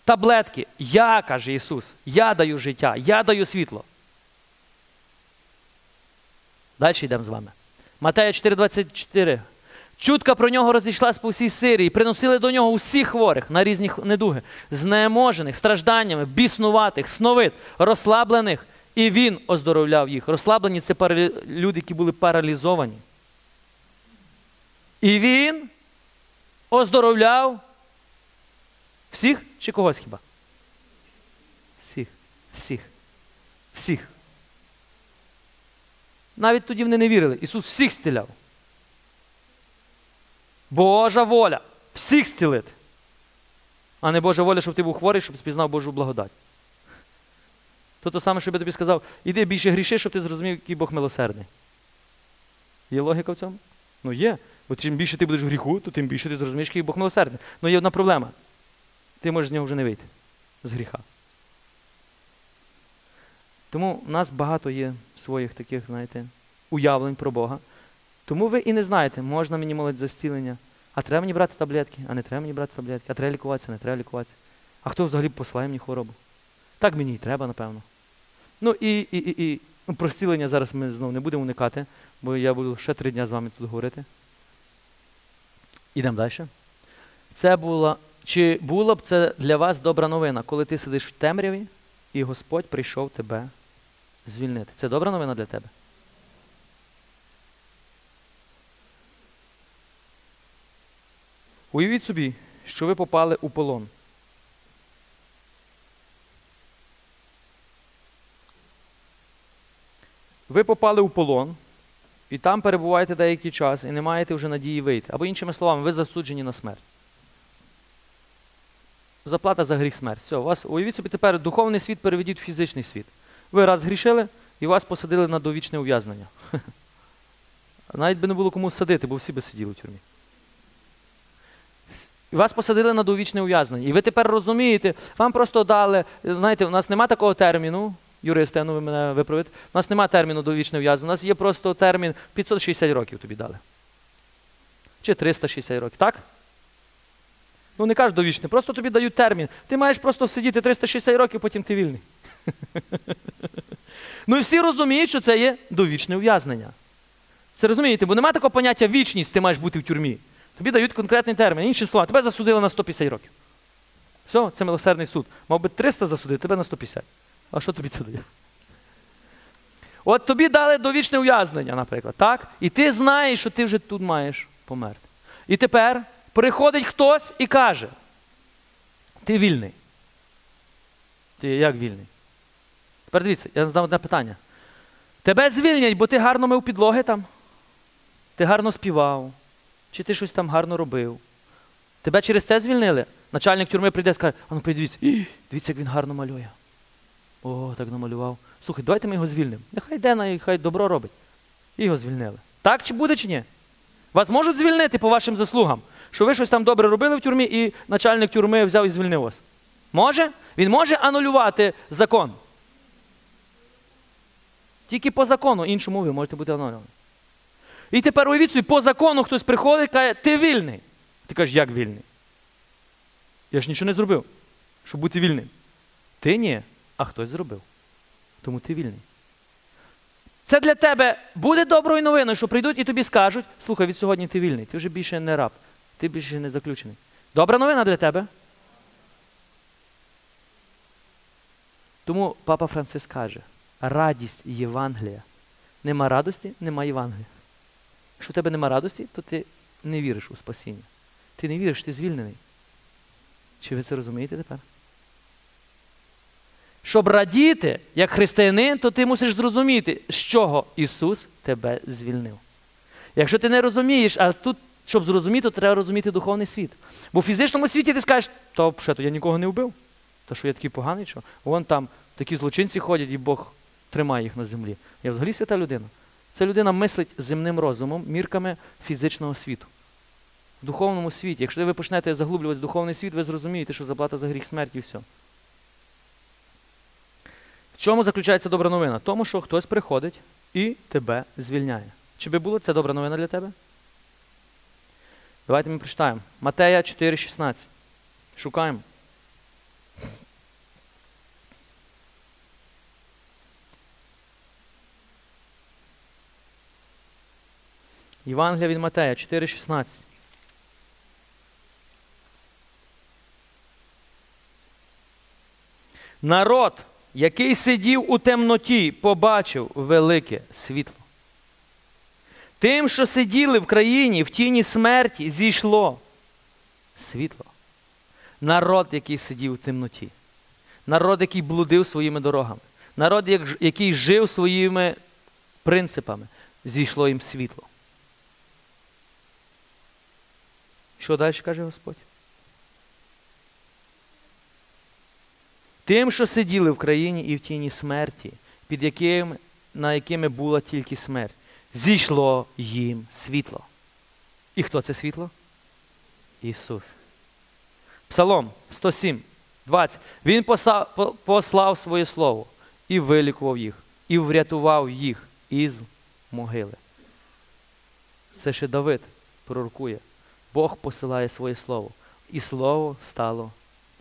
Speaker 1: таблетки. Я, каже Ісус, я даю життя, я даю світло. Далі йдемо з вами. Матея 4,24. Чутка про нього розійшлась по всій Сирії, приносили до нього усіх хворих на різні недуги, знеможених, стражданнями, біснуватих, сновид, розслаблених, і він оздоровляв їх. Розслаблені це паралі... люди, які були паралізовані. І він оздоровляв всіх чи когось хіба? Всіх, всіх, всіх. Навіть тоді вони не вірили. Ісус всіх зціляв. Божа воля. Всіх зцілити. А не Божа воля, щоб ти був хворий, щоб спізнав Божу благодать. То те саме, щоб я тобі сказав, іди більше гріши, щоб ти зрозумів, який Бог милосердний. Є логіка в цьому? Ну є. Бо чим більше ти будеш в гріху, то тим більше ти зрозумієш, який Бог милосердний. Ну є одна проблема. Ти можеш з нього вже не вийти. З гріха. Тому в нас багато є своїх таких, знаєте, уявлень про Бога. Тому ви і не знаєте, можна мені молити за зцілення, а треба мені брати таблетки, а не треба мені брати таблетки, а треба лікуватися, не треба лікуватися. А хто взагалі посилає мені хворобу? Так мені і треба, напевно. Ну і і, і, і ну, про зцілення зараз ми знову не будемо уникати, бо я буду ще три дні з вами тут говорити. Ідемо далі. Це була, Чи була б це для вас добра новина, коли ти сидиш в темряві і Господь прийшов тебе звільнити? Це добра новина для тебе? Уявіть собі, що ви попали у полон. Ви попали у полон, і там перебуваєте деякий час, і не маєте вже надії вийти. Або іншими словами, ви засуджені на смерть. Заплата за гріх смерть. Все, вас, уявіть собі, тепер духовний світ переведіть в фізичний світ. Ви раз грішили і вас посадили на довічне ув'язнення. Навіть би не було кому садити, бо всі би сиділи в тюрмі. І вас посадили на довічне ув'язнення. І ви тепер розумієте, вам просто дали, знаєте, у нас нема такого терміну, юристи, ну ви мене виправите, у нас нема терміну довічне ув'язнення, у нас є просто термін 560 років тобі дали. Чи 360 років, так? Ну не кажуть довічне, просто тобі дають термін. Ти маєш просто сидіти 360 років, потім ти вільний. Ну і всі розуміють, що це є довічне ув'язнення. Це розумієте, бо немає такого поняття вічність, ти маєш бути в тюрмі. Тобі дають конкретний термін. Інші слова, тебе засудили на 150 років. Все, це милосердний суд. Мав би 300 засудити, тебе на 150. А що тобі це дає? От тобі дали довічне ув'язнення, наприклад, так? І ти знаєш, що ти вже тут маєш померти. І тепер приходить хтось і каже: ти вільний. Ти як вільний? Тепер дивіться, я задам одне питання. Тебе звільнять, бо ти гарно мив підлоги там, ти гарно співав, чи ти щось там гарно робив. Тебе через це звільнили? Начальник тюрми прийде і скаже, а ну подивіться, дивіться, як він гарно малює. О, так намалював. Слухай, давайте ми його звільнимо. Нехай йде на хай добро робить. І його звільнили. Так чи буде, чи ні? Вас можуть звільнити по вашим заслугам, що ви щось там добре робили в тюрмі, і начальник тюрми взяв і звільнив вас. Може? Він може анулювати закон. Тільки по закону, іншому ви можете бути анульовані. І тепер уявіть собі, по закону хтось приходить і каже, ти вільний. Ти кажеш, як вільний? Я ж нічого не зробив, щоб бути вільним. Ти ні, а хтось зробив. Тому ти вільний. Це для тебе буде доброю новиною, що прийдуть і тобі скажуть, слухай, від сьогодні ти вільний, ти вже більше не раб, ти більше не заключений. Добра новина для тебе. Тому папа Франциск каже, радість Євангелія. Нема радості, нема Євангелія. Якщо в тебе нема радості, то ти не віриш у спасіння. Ти не віриш, ти звільнений. Чи ви це розумієте тепер? Щоб радіти, як християнин, то ти мусиш зрозуміти, з чого Ісус тебе звільнив. Якщо ти не розумієш, а тут, щоб зрозуміти, то треба розуміти духовний світ. Бо в фізичному світі ти скажеш, то що, то я нікого не вбив. То що я такий поганий, що вон там такі злочинці ходять, і Бог тримає їх на землі. Я взагалі свята людина. Ця людина мислить земним розумом, мірками фізичного світу. В духовному світі. Якщо ви почнете заглублюватися в духовний світ, ви зрозумієте, що заплата за гріх смерті і все. В чому заключається добра новина? Тому, що хтось приходить і тебе звільняє. Чи би була це добра новина для тебе? Давайте ми прочитаємо. Матея 4,16. Шукаємо. Євангелія від Матея 4,16. Народ, який сидів у темноті, побачив велике світло. Тим, що сиділи в країні в тіні смерті, зійшло світло. Народ, який сидів у темноті. Народ, який блудив своїми дорогами. Народ, який жив своїми принципами, зійшло їм світло. Що далі каже Господь? Тим, що сиділи в країні і в тіні смерті, під яким, на якими була тільки смерть, зійшло їм світло. І хто це світло? Ісус. Псалом 107, 20. Він послав своє слово і вилікував їх, і врятував їх із могили. Це ще Давид пророкує. Бог посилає своє слово. І слово стало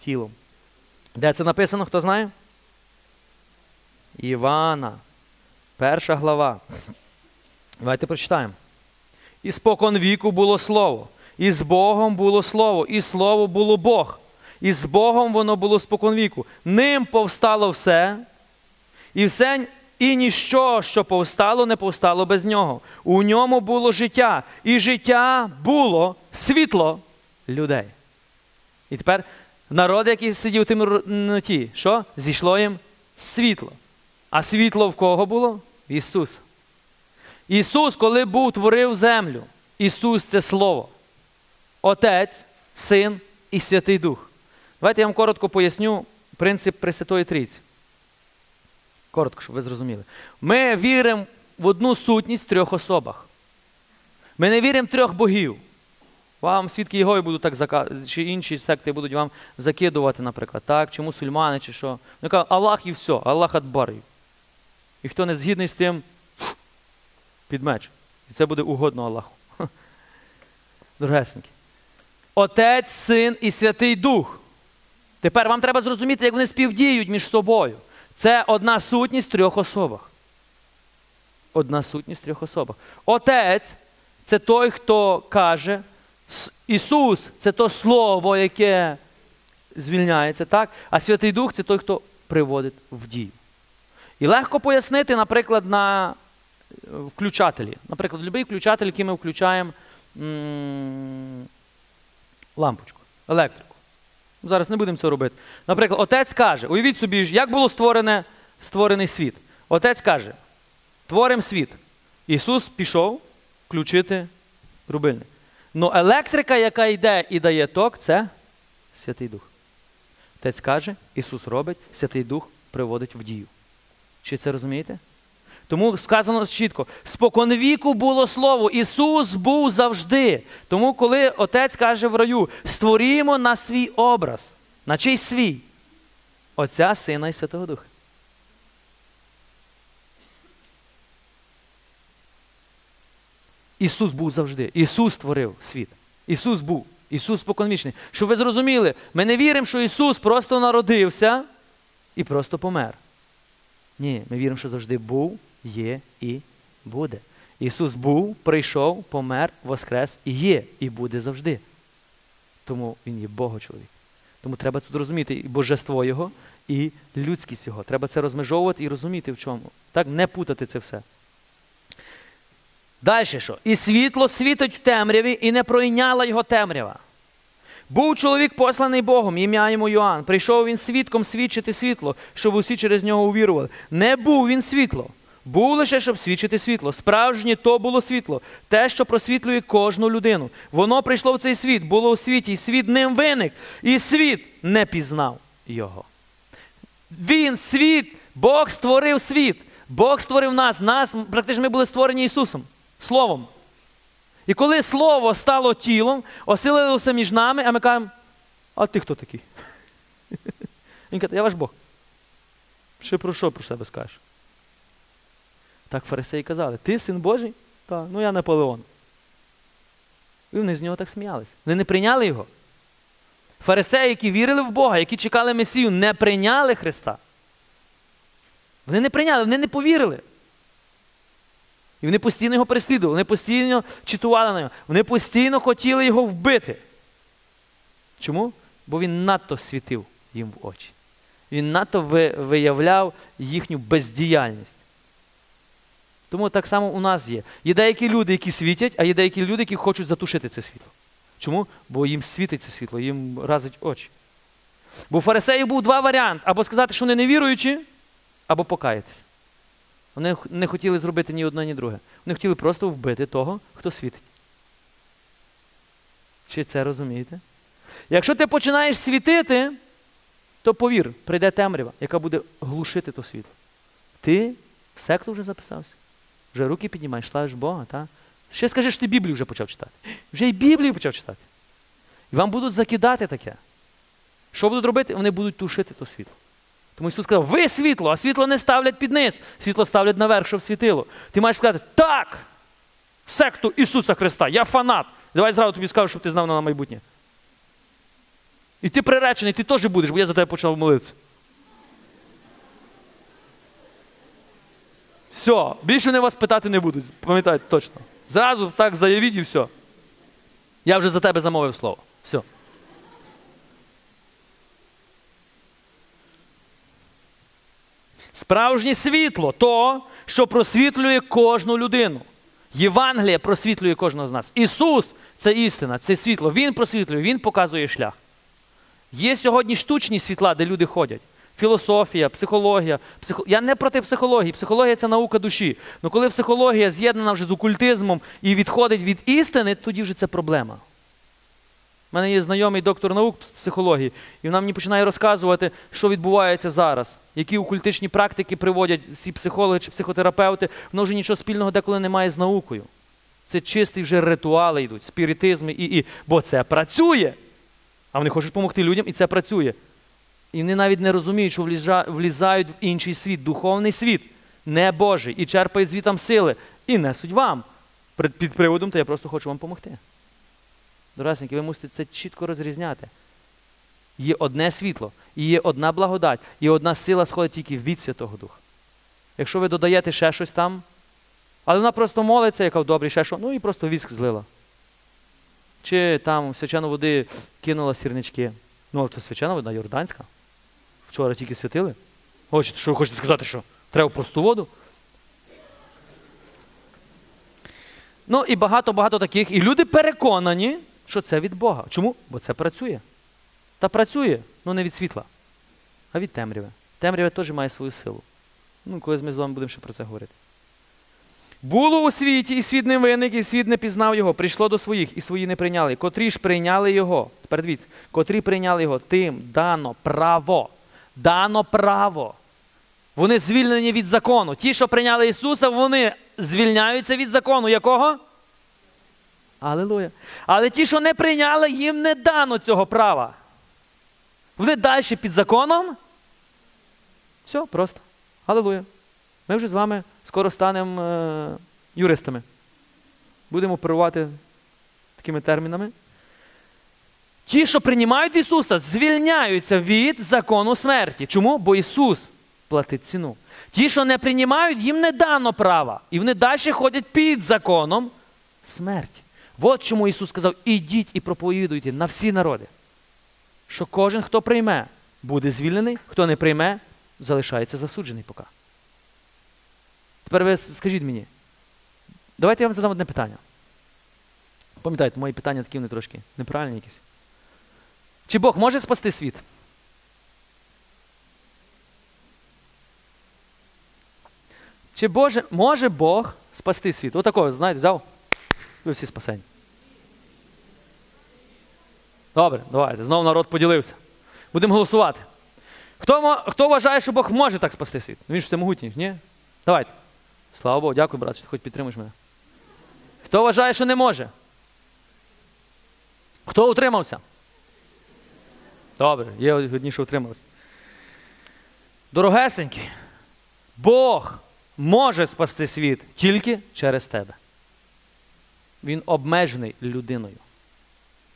Speaker 1: тілом. Де це написано, хто знає? Івана. Перша глава. Давайте прочитаємо. І спокон віку було слово, і з Богом було слово, і слово було Бог. І з Богом воно було спокон віку. Ним повстало все, і все і ніщо, що повстало, не повстало без нього. У ньому було життя, і життя було світло людей. І тепер народ, який сидів у темноті, що? Зійшло їм світло. А світло в кого було? Ісус. Ісус, коли був творив землю, Ісус це Слово. Отець, Син і Святий Дух. Давайте я вам коротко поясню принцип Пресвятої Трійці. Коротко, щоб ви зрозуміли. Ми віримо в одну сутність в трьох особах. Ми не віримо в трьох богів. Вам свідки Єгови будуть так зака... чи інші секти будуть вам закидувати, наприклад, так, чи мусульмани, чи що. Вони кажуть, Аллах і все, Аллах адбар. І хто не згідний з тим, під меч. І це буде угодно Аллаху. Дорогесенькі. Отець, Син і Святий Дух. Тепер вам треба зрозуміти, як вони співдіють між собою. Це одна сутність в трьох особах. Одна сутність в трьох особах. Отець це той, хто каже. Ісус це то Слово, яке звільняється, так? а Святий Дух це той, хто приводить в дію. І легко пояснити, наприклад, на включателі. Наприклад, будь-який включатель, який ми включаємо м лампочку, електрику. Зараз не будемо це робити. Наприклад, отець каже, уявіть собі, як було створене, створений світ. Отець каже, творимо світ. Ісус пішов включити рубильник. Ну електрика, яка йде і дає ток, це Святий Дух. Отець каже, Ісус робить, Святий Дух приводить в дію. Чи це розумієте? Тому сказано чітко: споконвіку було слово, Ісус був завжди. Тому, коли Отець каже в раю, створімо на свій образ, на чий свій Отця, Сина і Святого Духа. Ісус був завжди. Ісус створив світ. Ісус був. Ісус споконвічний. Щоб ви зрозуміли, ми не віримо, що Ісус просто народився і просто помер. Ні, ми віримо, що завжди був, є і буде. Ісус був, прийшов, помер, воскрес і є, і буде завжди. Тому Він є Богочоловік. Тому треба тут розуміти і божество Його, і людськість Його. Треба це розмежовувати і розуміти в чому. Так, не путати це все. Далі що? І світло світить в темряві, і не пройняла його темрява. Був чоловік посланий Богом, ім'я йому Йоанн. Прийшов він свідком свідчити світло, щоб усі через нього увірували. Не був він світло. Був лише, щоб свідчити світло. Справжнє то було світло, те, що просвітлює кожну людину. Воно прийшло в цей світ, було у світі, і світ ним виник, і світ не пізнав його. Він, світ, Бог створив світ. Бог створив нас. Нас практично ми були створені Ісусом, Словом. І коли Слово стало тілом, оселилося між нами, а ми кажемо, а ти хто такий? Він каже, я ваш Бог. Ще про що про себе скажеш? Так фарисеї казали, ти син Божий? Так, ну я Наполеон. І вони з нього так сміялися. Вони не прийняли його. Фарисеї, які вірили в Бога, які чекали Месію, не прийняли Христа. Вони не прийняли, вони не повірили. І вони постійно його переслідували, вони постійно читували на нього, вони постійно хотіли його вбити. Чому? Бо він надто світив їм в очі. Він надто виявляв їхню бездіяльність. Тому так само у нас є. Є деякі люди, які світять, а є деякі люди, які хочуть затушити це світло. Чому? Бо їм світить це світло, їм разить очі. Бо у фарисеїв був два варіанти: або сказати, що вони не віруючі, або покаятися. Вони не хотіли зробити ні одне, ні друге. Вони хотіли просто вбити того, хто світить. Чи це розумієте? Якщо ти починаєш світити, то повір, прийде темрява, яка буде глушити то світло. Ти в секту вже записався. Вже руки піднімаєш, славиш Бога, так? Ще скажи, що ти Біблію вже почав читати. Вже і Біблію почав читати. І вам будуть закидати таке. Що будуть робити? Вони будуть тушити то світло. Тому Ісус сказав, ви світло, а світло не ставлять під низ, світло ставлять наверх, щоб світило. Ти маєш сказати, так! Секту Ісуса Христа, я фанат. Давай зразу тобі скажу, щоб ти знав на майбутнє. І ти приречений, ти теж будеш, бо я за тебе почав молитися. Все, більше вони вас питати не будуть, пам'ятайте точно. Зразу так заявіть і все. Я вже за тебе замовив слово. Все. Справжнє світло то, що просвітлює кожну людину. Євангелія просвітлює кожного з нас. Ісус це істина, це світло. Він просвітлює, Він показує шлях. Є сьогодні штучні світла, де люди ходять. Філософія, психологія. Психо... Я не проти психології. Психологія це наука душі. Але коли психологія з'єднана вже з окультизмом і відходить від істини, тоді вже це проблема. У мене є знайомий доктор наук з психології, і вона мені починає розказувати, що відбувається зараз, які окультичні практики приводять всі психологи чи психотерапевти, воно вже нічого спільного деколи немає з наукою. Це чисті вже ритуали йдуть, спіритизми, і, і, бо це працює. А вони хочуть допомогти людям, і це працює. І вони навіть не розуміють, що влізають в інший світ, духовний світ, не Божий, і черпають звітам сили, і несуть вам. Під приводом, то я просто хочу вам допомогти. Доросники, ви мусите це чітко розрізняти. Є одне світло, і є одна благодать, і одна сила сходить тільки від Святого Духа. Якщо ви додаєте ще щось там, але вона просто молиться, яка в добрі, ще що, ну і просто віск злила. Чи там свячану води кинула сірнички. Ну, але то свячана вода Йорданська. Вчора тільки святили. Хочете, що ви хочете сказати, що треба просту воду? Ну і багато-багато таких. І люди переконані, що це від Бога. Чому? Бо це працює. Та працює, ну не від світла, а від темряви. Темрява теж має свою силу. Ну, колись ми з вами будемо ще про це говорити. Було у світі, і світ не виник, і світ не пізнав його. Прийшло до своїх, і свої не прийняли. Котрі ж прийняли його. Тепер дивіться, котрі прийняли його, тим дано право. Дано право. Вони звільнені від закону. Ті, що прийняли Ісуса, вони звільняються від закону. Якого? Аллилуйя. Але ті, що не прийняли, їм не дано цього права. Вони далі під законом. Все, просто. Аллилуйя. Ми вже з вами скоро станемо е, юристами. Будемо оперувати такими термінами. Ті, що приймають Ісуса, звільняються від закону смерті. Чому? Бо Ісус платить ціну. Ті, що не приймають, їм не дано права. І вони далі ходять під законом смерті. От чому Ісус сказав: ідіть і проповідуйте на всі народи. Що кожен, хто прийме, буде звільнений, хто не прийме, залишається засуджений поки. Тепер ви скажіть мені, давайте я вам задам одне питання. Пам'ятаєте, мої питання такі вони трошки неправильні якісь. Чи Бог може спасти світ? Чи Боже, може Бог спасти світ? Отакого, знаєте, взяв. Ви всі спасені. Добре, давайте. Знову народ поділився. Будемо голосувати. Хто, хто вважає, що Бог може так спасти світ? Ну, Він ж це могутній, ні? Давайте. Слава Богу, дякую, брат, що ти хоч підтримуєш мене. Хто вважає, що не може? Хто утримався? Добре, є одні, що утрималися. Дорогесенькі, Бог може спасти світ тільки через тебе. Він обмежений людиною.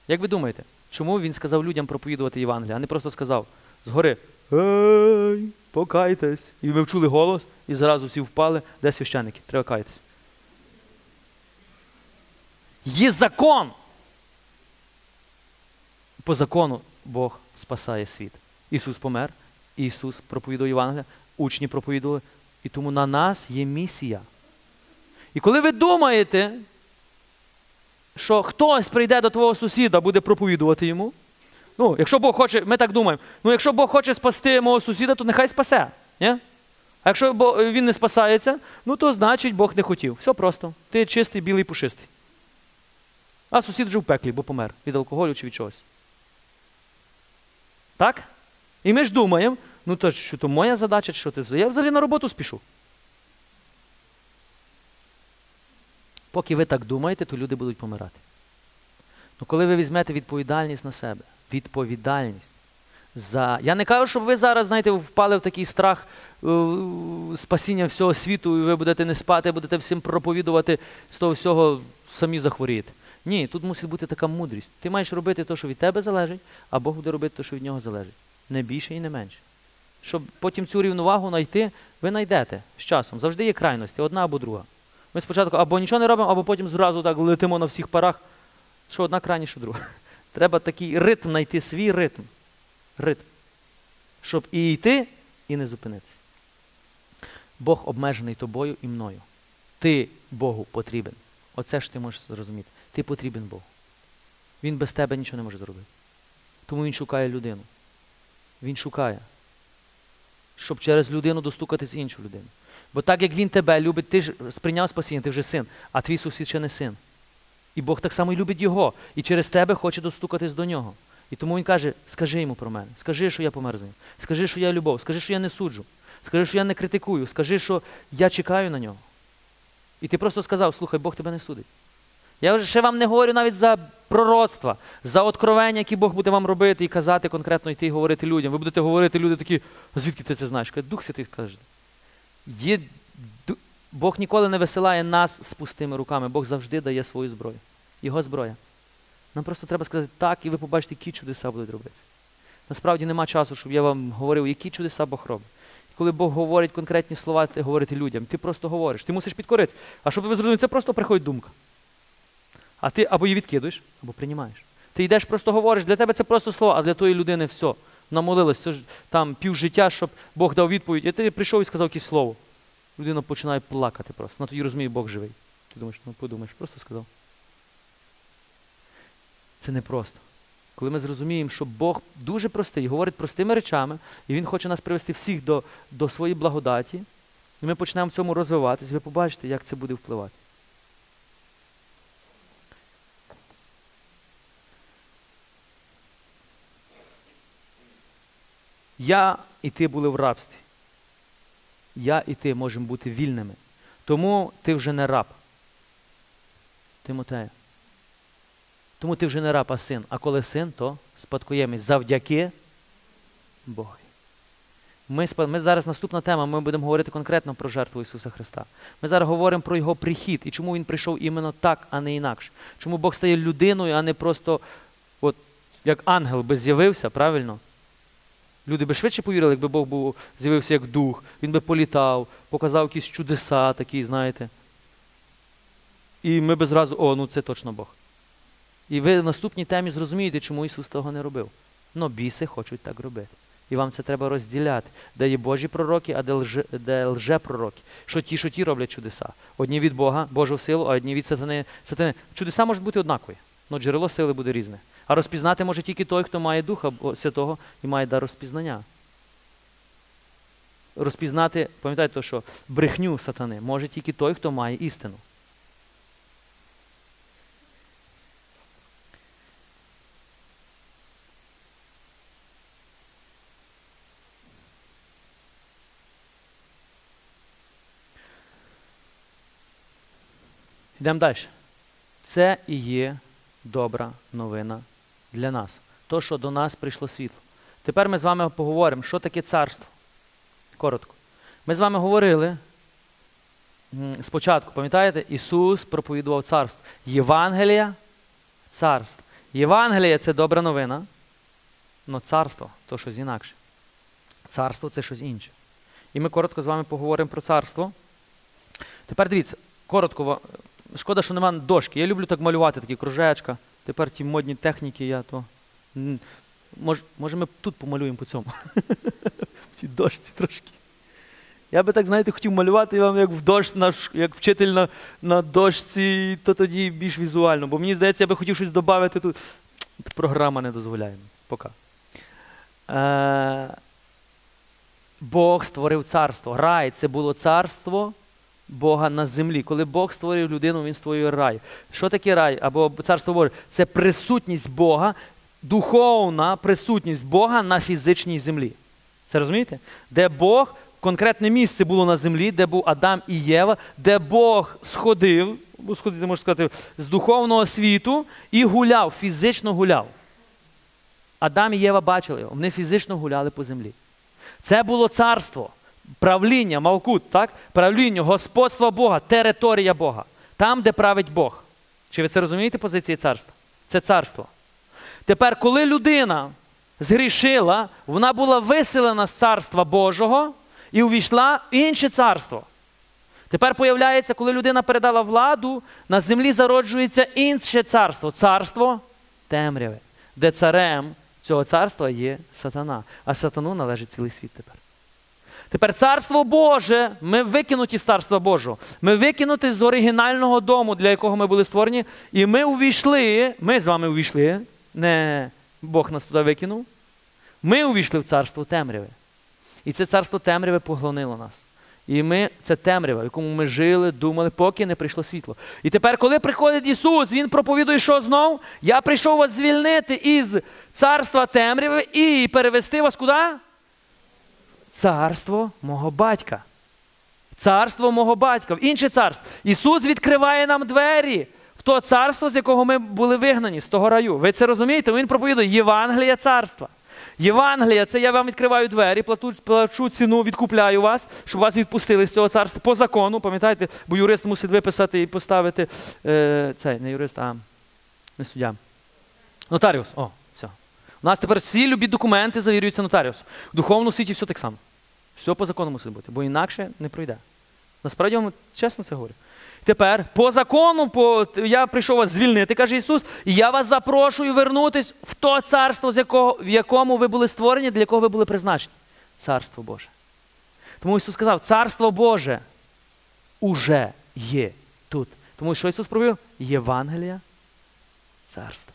Speaker 1: Як ви думаєте, чому він сказав людям проповідувати Євангелія, а не просто сказав згори Ей, покайтесь. І ви вчули голос, і зразу всі впали, де священники? Треба каятись. Є закон. По закону Бог спасає світ. Ісус помер, Ісус проповідував Євангелія, учні проповідували, і тому на нас є місія. І коли ви думаєте, що хтось прийде до твого сусіда, буде проповідувати йому. Ну, якщо Бог хоче, ми так думаємо, ну якщо Бог хоче спасти мого сусіда, то нехай спасе. Ні? А якщо він не спасається, ну то значить Бог не хотів. Все просто. Ти чистий, білий, пушистий. А сусід вже в пеклі, бо помер від алкоголю чи від чогось. Так? І ми ж думаємо, ну то що то моя задача, що ти? Я взагалі на роботу спішу. Поки ви так думаєте, то люди будуть помирати. Ну коли ви візьмете відповідальність на себе, відповідальність за. Я не кажу, щоб ви зараз, знаєте, впали в такий страх е, спасіння всього світу, і ви будете не спати, будете всім проповідувати з того всього самі захворієте. Ні, тут мусить бути така мудрість. Ти маєш робити те, що від тебе залежить, а Бог буде робити те, що від нього залежить. Не більше і не менше. Щоб потім цю рівновагу знайти, ви знайдете з часом. Завжди є крайності, одна або друга. Ми спочатку або нічого не робимо, або потім зразу так летимо на всіх парах. Що одна крайніше, що друга. Треба такий ритм знайти, свій ритм. Ритм. Щоб і йти, і не зупинитися. Бог обмежений тобою і мною. Ти Богу потрібен. Оце ж ти можеш зрозуміти. Ти потрібен Богу. Він без тебе нічого не може зробити. Тому він шукає людину. Він шукає, щоб через людину достукатись іншу людину. Бо так як він тебе любить, ти ж сприйняв спасіння, ти вже син, а твій сусід ще не син. І Бог так само і любить його. І через тебе хоче достукатись до нього. І тому він каже: скажи йому про мене, скажи, що я помер за ним, скажи, що я любов, скажи, що я не суджу, скажи, що я не критикую, скажи, що я чекаю на нього. І ти просто сказав, слухай, Бог тебе не судить. Я вже ще вам не говорю навіть за пророцтва, за откровення, які Бог буде вам робити і казати конкретно йти і говорити людям. Ви будете говорити, люди такі, звідки ти це знаєш? Каже, Дух Святий каже. Є, Бог ніколи не висилає нас з пустими руками, Бог завжди дає свою зброю. Його зброя. Нам просто треба сказати так, і ви побачите, які чудеса будуть робитися. Насправді нема часу, щоб я вам говорив, які чудеса Бог робить. І коли Бог говорить конкретні слова, ти говорити людям, ти просто говориш, ти мусиш підкоритися. А щоб ви зрозуміли, це просто приходить думка. А ти або її відкидуєш, або приймаєш. Ти йдеш, просто говориш, для тебе це просто слово, а для тої людини все. Намолилась там пів життя, щоб Бог дав відповідь. І ти прийшов і сказав якесь слово. Людина починає плакати просто. Ну тоді розуміє, Бог живий. Ти думаєш, ну подумаєш, просто сказав. Це непросто. Коли ми зрозуміємо, що Бог дуже простий, говорить простими речами, і Він хоче нас привести всіх до, до своєї благодаті, і ми почнемо в цьому розвиватись, ви побачите, як це буде впливати. Я і ти були в рабстві. Я і ти можемо бути вільними. Тому ти вже не раб. Тимотея. Тому ти вже не раб, а син. А коли син, то спадкоємець завдяки Богові. Ми, ми зараз наступна тема, ми будемо говорити конкретно про жертву Ісуса Христа. Ми зараз говоримо про Його прихід і чому Він прийшов іменно так, а не інакше. Чому Бог стає людиною, а не просто от, як ангел би з'явився, правильно? Люди би швидше повірили, якби Бог був, з'явився як дух, він би політав, показав якісь чудеса такі, знаєте. І ми би зразу, о, ну це точно Бог. І ви в наступній темі зрозумієте, чому Ісус того не робив. Но біси хочуть так робити. І вам це треба розділяти, де є Божі пророки, а де, лже, де лжепророки. Що ті, що ті роблять чудеса. Одні від Бога, Божу силу, а одні від сатани. сатани. Чудеса можуть бути однакові, але джерело сили буде різне. А розпізнати може тільки той, хто має Духа Святого і має дар розпізнання. Розпізнати, пам'ятайте, що брехню сатани може тільки той, хто має істину. Йдемо далі. Це і є добра новина для нас. То, що до нас прийшло світло. Тепер ми з вами поговоримо, що таке царство. Коротко. Ми з вами говорили спочатку, пам'ятаєте, Ісус проповідував царство. Євангелія царство. Євангелія це добра новина, але царство то щось інакше. Царство це щось інше. І ми коротко з вами поговоримо про царство. Тепер дивіться, коротко, шкода, що немає дошки. Я люблю так малювати, такі кружечка. Тепер ті модні техніки, я то. Мож, може, ми тут помалюємо по цьому. В цій дошці трошки. Я би так, знаєте, хотів малювати вам як в дощ, на ш- як вчитель на, на дошці, то тоді більш візуально. Бо мені здається, я би хотів щось додати тут. Програма не дозволяє. Пока. Е, Бог створив царство. Рай це було царство Бога на землі. Коли Бог створив людину, Він створює рай. Що таке рай або царство Боже? Це присутність Бога, духовна присутність Бога на фізичній землі. Це розумієте? Де Бог, конкретне місце було на землі, де був Адам і Єва, де Бог сходив, сходити, можна сказати, з духовного світу і гуляв, фізично гуляв. Адам і Єва бачили його, вони фізично гуляли по землі. Це було царство, правління, Малкут, так? правління, господство Бога, територія Бога. Там, де править Бог. Чи ви це розумієте позиції царства? Це царство. Тепер, коли людина згрішила, вона була виселена з царства Божого і увійшла в інше царство. Тепер появляється, коли людина передала владу, на землі зароджується інше царство царство темряви, де царем цього царства є сатана, а сатану належить цілий світ тепер. Тепер царство Боже, ми викинуті з царства Божого. Ми викинуті з оригінального дому, для якого ми були створені, і ми увійшли, ми з вами увійшли, не Бог нас туди викинув. Ми увійшли в царство темряви. І це царство темряви поглонило нас. І ми, це темрява, в якому ми жили, думали, поки не прийшло світло. І тепер, коли приходить Ісус, Він проповідує, що знов? Я прийшов вас звільнити із царства темряви і перевести вас куди? Царство мого батька. Царство мого батька, в інше царство. Ісус відкриває нам двері в то царство, з якого ми були вигнані, з того раю. Ви це розумієте? Він проповідує Євангелія царства. Євангелія це я вам відкриваю двері, плату, плачу ціну, відкупляю вас, щоб вас відпустили з цього царства по закону. Пам'ятаєте, бо юрист мусить виписати і поставити е, цей, не юрист, а не суддя. Нотаріус. О. У нас тепер всі любі документи завірюються нотаріусом. В духовному світі все так само. Все по закону мусить бути, бо інакше не пройде. Насправді я вам чесно це говорю. Тепер по закону, по, я прийшов вас звільнити, каже Ісус, і я вас запрошую вернутись в то царство, з якого, в якому ви були створені, для якого ви були призначені. Царство Боже. Тому Ісус сказав, Царство Боже уже є тут. Тому що Ісус провів Євангелія царства.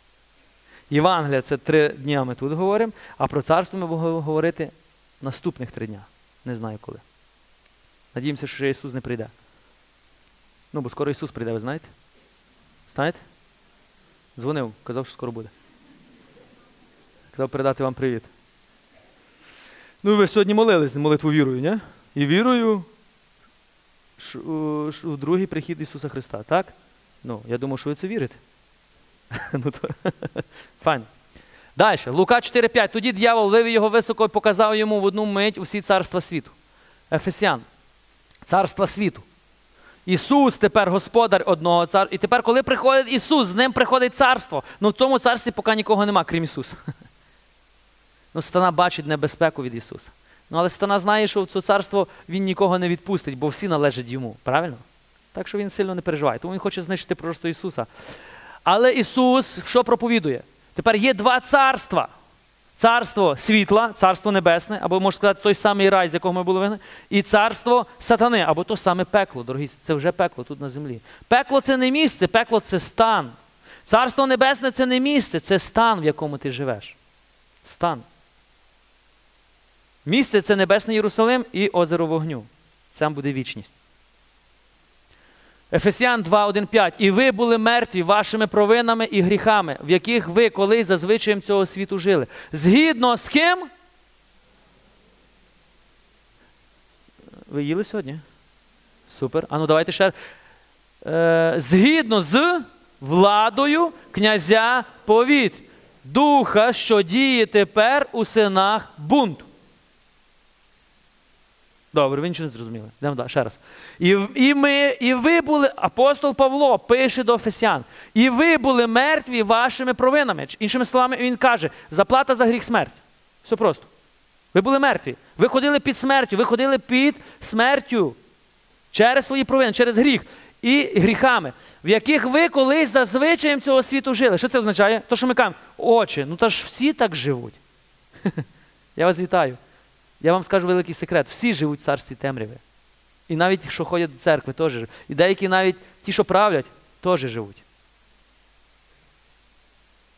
Speaker 1: Євангелія це три дня ми тут говоримо, а про царство ми будемо говорити наступних три дня. Не знаю коли. Надіємося, що ще Ісус не прийде. Ну, бо скоро Ісус прийде, ви знаєте? Знаєте? Дзвонив, казав, що скоро буде. Казав передати вам привіт. Ну, ви сьогодні молились молитву вірою, ні? І вірою у другий прихід Ісуса Христа, так? Ну, я думаю, що ви це вірите. ну, Файн. Далі, Лука 4,5. Тоді дьявол вивів його високо і показав йому в одну мить усі царства світу. Ефесян. Царства світу. Ісус тепер господар одного царства. І тепер, коли приходить Ісус, з ним приходить царство. Ну в тому царстві поки нікого нема, крім Ісуса. Ну, стана бачить небезпеку від Ісуса. Ну, але стана знає, що в це царство Він нікого не відпустить, бо всі належать йому. Правильно? Так що він сильно не переживає. Тому він хоче знищити просто Ісуса. Але Ісус що проповідує? Тепер є два царства. Царство світла, царство небесне, або можна сказати, той самий рай, з якого ми були вигнані, і царство сатани, або то саме пекло, дорогі, це вже пекло тут на землі. Пекло це не місце, пекло це стан. Царство Небесне це не місце, це стан, в якому ти живеш. Стан. Місце це Небесний Єрусалим і озеро вогню. Там буде вічність. Ефесян 2, 1, 5. І ви були мертві вашими провинами і гріхами, в яких ви колись за цього світу жили. Згідно з ким? Ви їли сьогодні? Супер. А ну давайте ще. Е, згідно з владою князя повіт, духа, що діє тепер у синах бунту. Добре, ви нічого не зрозуміли. Йдемо далі, ще раз. І, і, ми, і ви були, апостол Павло пише до Ефесян, і ви були мертві вашими провинами. Іншими словами, він каже, заплата за гріх смерть. Все просто. Ви були мертві. Ви ходили під смертю, ви ходили під смертю через свої провини, через гріх і гріхами, в яких ви колись за звичаєм цього світу жили. Що це означає? То, що ми кажемо, очі, ну та ж всі так живуть. Я вас вітаю. Я вам скажу великий секрет. Всі живуть в царстві темряви. І навіть ті, що ходять до церкви, теж живуть. І деякі навіть ті, що правлять, теж живуть.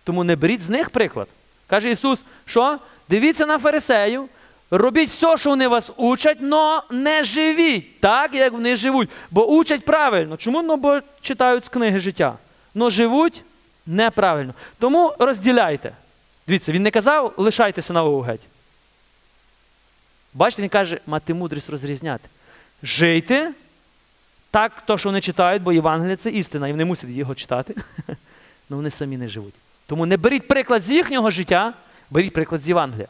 Speaker 1: Тому не беріть з них приклад. Каже Ісус, що? Дивіться на фарисеїв, робіть все, що вони вас учать, але не живіть так, як вони живуть. Бо учать правильно. Чому? Ну, бо читають з книги життя. Но живуть неправильно. Тому розділяйте. Дивіться, він не казав, лишайте синагогу геть. Бачите, він каже, мати мудрість розрізняти. Жийте так, то, що вони читають, бо Євангелія це істина, і вони мусять його читати. але вони самі не живуть. Тому не беріть приклад з їхнього життя, беріть приклад з Євангелія.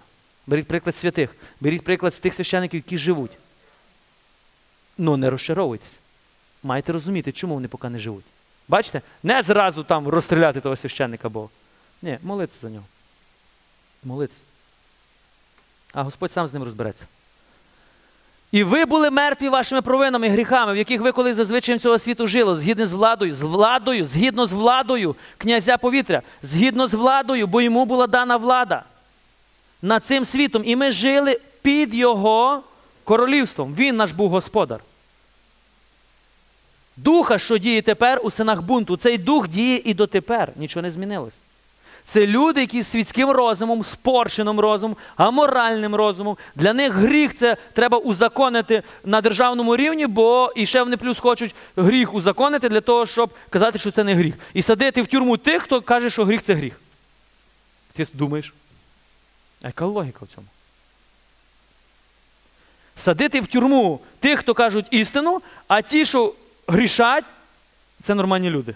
Speaker 1: Беріть приклад святих, беріть приклад з тих священиків, які живуть. Ну не розчаровуйтесь. Маєте розуміти, чому вони поки не живуть. Бачите? Не зразу там розстріляти того священника, бо. Ні, молитися за нього. Молитися. А Господь сам з ним розбереться. І ви були мертві вашими провинами і гріхами, в яких ви колись зазвичай цього світу жили, згідно з владою, з владою, згідно з владою князя повітря, згідно з владою, бо йому була дана влада над цим світом. І ми жили під його королівством. Він наш був господар. Духа, що діє тепер у синах бунту, цей дух діє і дотепер. Нічого не змінилось. Це люди, які з світським розумом, спорщеним розумом, аморальним розумом. Для них гріх це треба узаконити на державному рівні, бо і ще вони плюс хочуть гріх узаконити для того, щоб казати, що це не гріх. І садити в тюрму тих, хто каже, що гріх це гріх. Ти думаєш? А яка логіка в цьому? Садити в тюрму тих, хто кажуть істину, а ті, що грішать, це нормальні люди.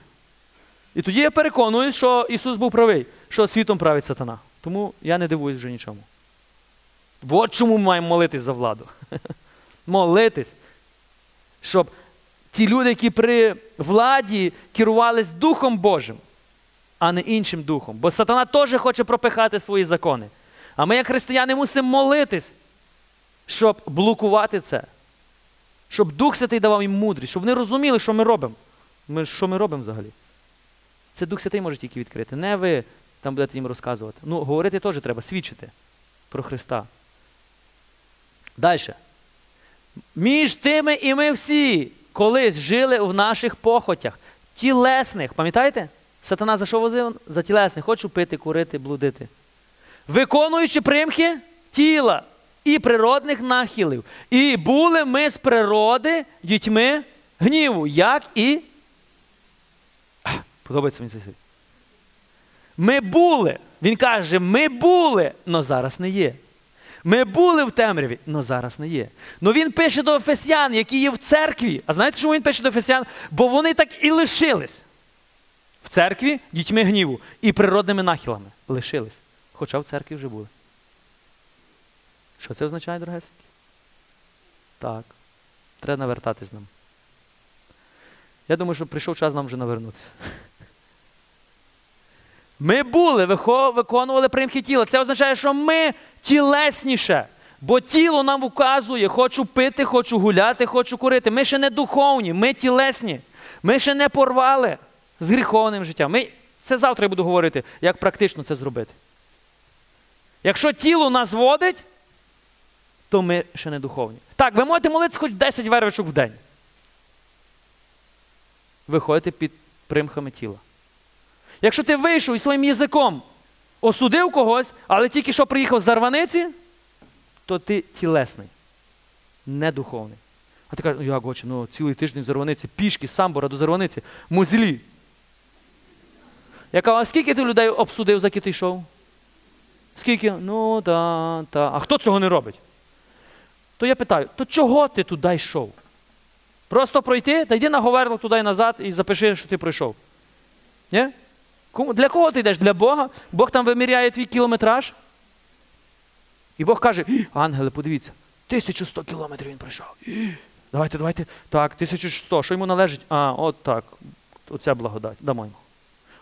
Speaker 1: І тоді я переконуюсь, що Ісус був правий, що світом править сатана. Тому я не дивуюсь вже нічому. От чому ми маємо молитись за владу. молитись, щоб ті люди, які при владі керувались Духом Божим, а не іншим духом. Бо сатана теж хоче пропихати свої закони. А ми, як християни, мусимо молитись, щоб блокувати це. Щоб Дух Святий давав їм мудрість, щоб вони розуміли, що ми робимо. Ми, що ми робимо взагалі. Це Дух Святий може тільки відкрити. Не ви там будете їм розказувати. Ну, говорити теж треба, свідчити про Христа. Далі. Між тими і ми всі колись жили в наших похотях, тілесних. Пам'ятаєте? Сатана за що возив? За тілесних. Хочу пити, курити, блудити. Виконуючи примхи тіла і природних нахилів. І були ми з природи дітьми гніву, як і Подобається мені цей світ. Ми були. Він каже, ми були, але зараз не є. Ми були в темряві, але зараз не є. Ну він пише до Ефесян, які є в церкві. А знаєте, чому він пише до Ефесян? Бо вони так і лишились. В церкві дітьми гніву і природними нахилами лишились. Хоча в церкві вже були. Що це означає, дорогесенькі? Так. Треба навертатись нам. Я думаю, що прийшов час нам вже навернутися. Ми були, виконували примхи тіла. Це означає, що ми тілесніше. Бо тіло нам вказує, хочу пити, хочу гуляти, хочу курити. Ми ще не духовні, ми тілесні. Ми ще не порвали з гріховним життям. Ми... Це завтра я буду говорити, як практично це зробити. Якщо тіло нас водить, то ми ще не духовні. Так, ви можете молитися хоч 10 вервичок в день. Ви ходите під примхами тіла. Якщо ти вийшов і своїм язиком осудив когось, але тільки що приїхав з зарваниці, то ти тілесний, не духовний. А ти кажеш, ну як отче, ну цілий тиждень в зарваниці, пішки, самбора до зарваниці, музлі. Я кажу, а скільки ти людей обсудив, за які ти йшов? Скільки? Ну, та, та. А хто цього не робить? То я питаю, то чого ти туди йшов? Просто пройти, та йди на Говерло туди і назад і запиши, що ти пройшов. Ні? Для кого ти йдеш? Для Бога? Бог там виміряє твій кілометраж. І Бог каже: ангели, подивіться, 1100 кілометрів він пройшов. Давайте, давайте. Так, 1100. Що йому належить? А, от так. Оця благодать. Дамо йому.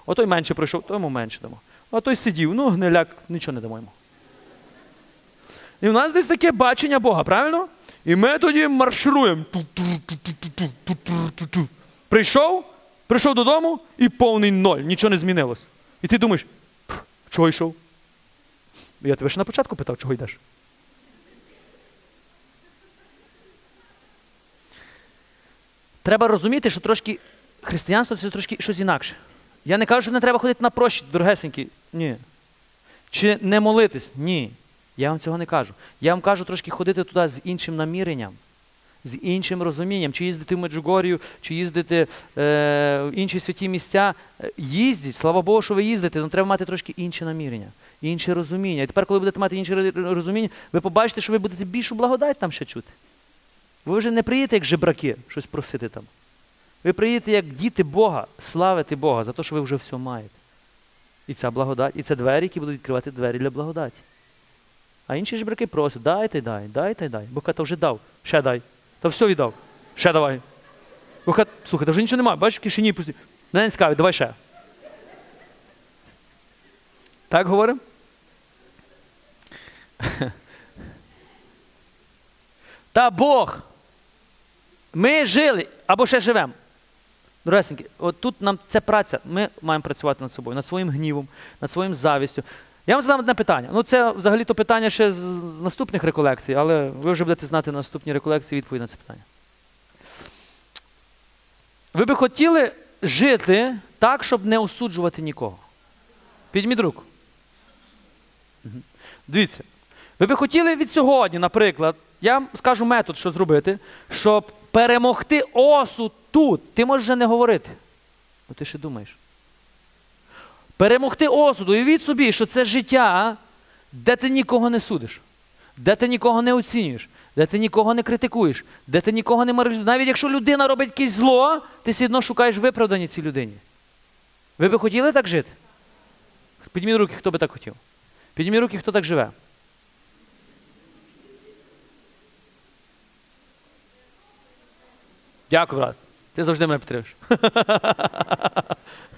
Speaker 1: Отой менше пройшов, то йому менше дамо. А той сидів, ну, гниляк, нічого не дамо йому. І в нас десь таке бачення Бога, правильно? І ми тоді маршируємо. Прийшов, прийшов додому і повний ноль, нічого не змінилось. І ти думаєш, чого йшов? Я тебе ще на початку питав, чого йдеш? Треба розуміти, що трошки християнство це трошки щось інакше. Я не кажу, що не треба ходити на прощі, дорогесенькі. Ні. Чи не молитись? Ні. Я вам цього не кажу. Я вам кажу трошки ходити туди з іншим наміренням, з іншим розумінням, чи їздити в Меджугорію, чи їздити е, в інші святі місця. Е, Їздіть, слава Богу, що ви їздите, але треба мати трошки інше намірення, інше розуміння. І тепер, коли будете мати інше розуміння, ви побачите, що ви будете більшу благодать там ще чути. Ви вже не приїдете як жебраки, щось просити там. Ви приїдете як діти Бога, славити Бога за те, що ви вже все маєте. І ця благодать, і це двері, які будуть відкривати двері для благодаті. А інші жебраки просять, дайте, дай, дайте, дай. Бо ката вже дав, ще дай. Та все віддав. Ще давай. Слухай, та вже нічого немає, бачиш, в кишені пусті. Не цікавить, давай ще. Так говоримо? Та Бог. Ми жили або ще живемо. Дорогесенькі, от тут нам це праця. Ми маємо працювати над собою, над своїм гнівом, над своїм завістю. Я вам задам одне питання. Ну, це взагалі-то питання ще з, з наступних реколекцій, але ви вже будете знати на наступній реколекції відповідь на це питання. Ви би хотіли жити так, щоб не осуджувати нікого? Підніміть руку. Дивіться. Ви би хотіли від сьогодні, наприклад, я вам скажу метод, що зробити, щоб перемогти осуд тут. Ти можеш вже не говорити. Бо ти ще думаєш. Перемогти осуд. Уявіть собі, що це життя, де ти нікого не судиш, де ти нікого не оцінюєш, де ти нікого не критикуєш, де ти нікого не мариш. Навіть якщо людина робить якесь зло, ти все одно шукаєш виправдання цій людині. Ви би хотіли так жити? Підніміть руки, хто би так хотів. Підніміть руки, хто так живе. Дякую, брат. Ти завжди мене підтримуєш.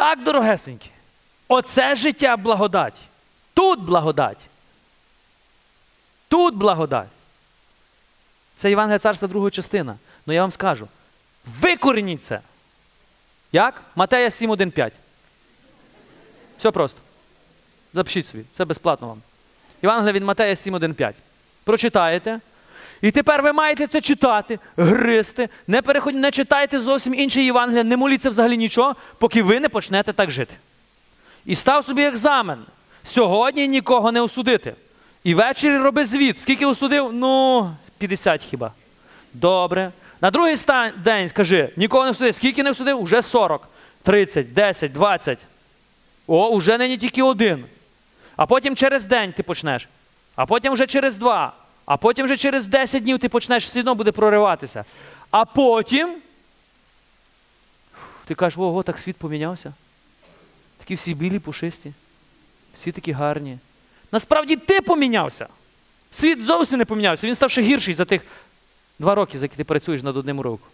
Speaker 1: так, дорогесенькі. Оце життя благодать. Тут благодать. Тут благодать. Це Євангелія царства друга частина. Ну я вам скажу. Викореніть це. Як? Матея 7.1.5. Все просто. Запишіть собі, це безплатно вам. Євангелія від Матея 7.1.5. Прочитаєте. І тепер ви маєте це читати, гристи, не переход... не читайте зовсім інше Євангелія, не моліться взагалі нічого, поки ви не почнете так жити. І став собі екзамен. Сьогодні нікого не осудити. І ввечері роби звіт. Скільки осудив? Ну, 50 хіба. Добре. На другий ста- день скажи, нікого не осудив. Скільки не осудив? Уже 40, 30, 10, 20. О, уже нині тільки один. А потім через день ти почнеш. А потім вже через два. А потім вже через 10 днів ти почнеш все одно буде прориватися. А потім ти кажеш, ого, так світ помінявся. Такі всі білі, пушисті, всі такі гарні. Насправді ти помінявся. Світ зовсім не помінявся. Він став ще гірший за тих два роки, за які ти працюєш над одним уроком.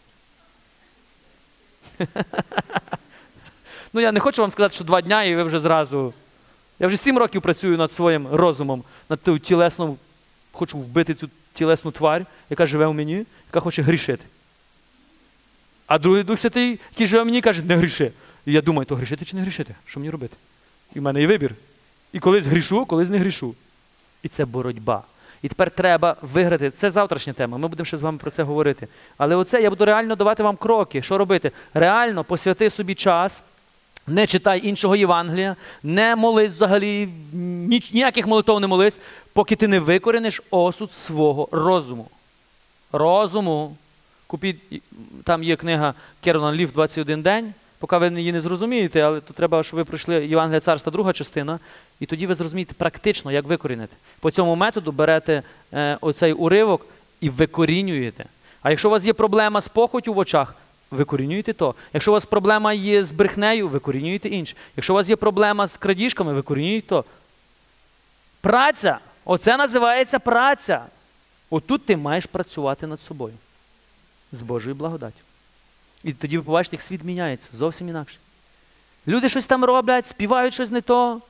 Speaker 1: ну, я не хочу вам сказати, що два дня і ви вже зразу. Я вже сім років працюю над своїм розумом, над тою тілесною, хочу вбити цю тілесну тварь, яка живе в мені, яка хоче грішити. А другий Дух Святий, який живе в мені, каже, не гріши. І я думаю, то грішити чи не грішити? Що мені робити? І в мене є вибір. І колись грішу, колись не грішу. І це боротьба. І тепер треба виграти. Це завтрашня тема. Ми будемо ще з вами про це говорити. Але оце я буду реально давати вам кроки. Що робити? Реально посвяти собі час Не читай іншого Євангелія, не молись взагалі, ніяких молитов не молись, поки ти не викоріниш осуд свого розуму. Розуму. Купіть, там є книга Кернан Лів 21 день. Поки ви її не зрозумієте, але то треба, щоб ви пройшли Євангелія царства, друга частина, і тоді ви зрозумієте практично, як викорінити. По цьому методу берете е, оцей уривок і викорінюєте. А якщо у вас є проблема з похотю в очах, викорінюєте то. Якщо у вас проблема є з брехнею, викорінюєте інше. Якщо у вас є проблема з крадіжками, викорінюєте то. Праця. Оце називається праця. Отут ти маєш працювати над собою. З Божою благодаттю. І тоді ви побачите, як світ міняється зовсім інакше. Люди щось там роблять, співають щось не то.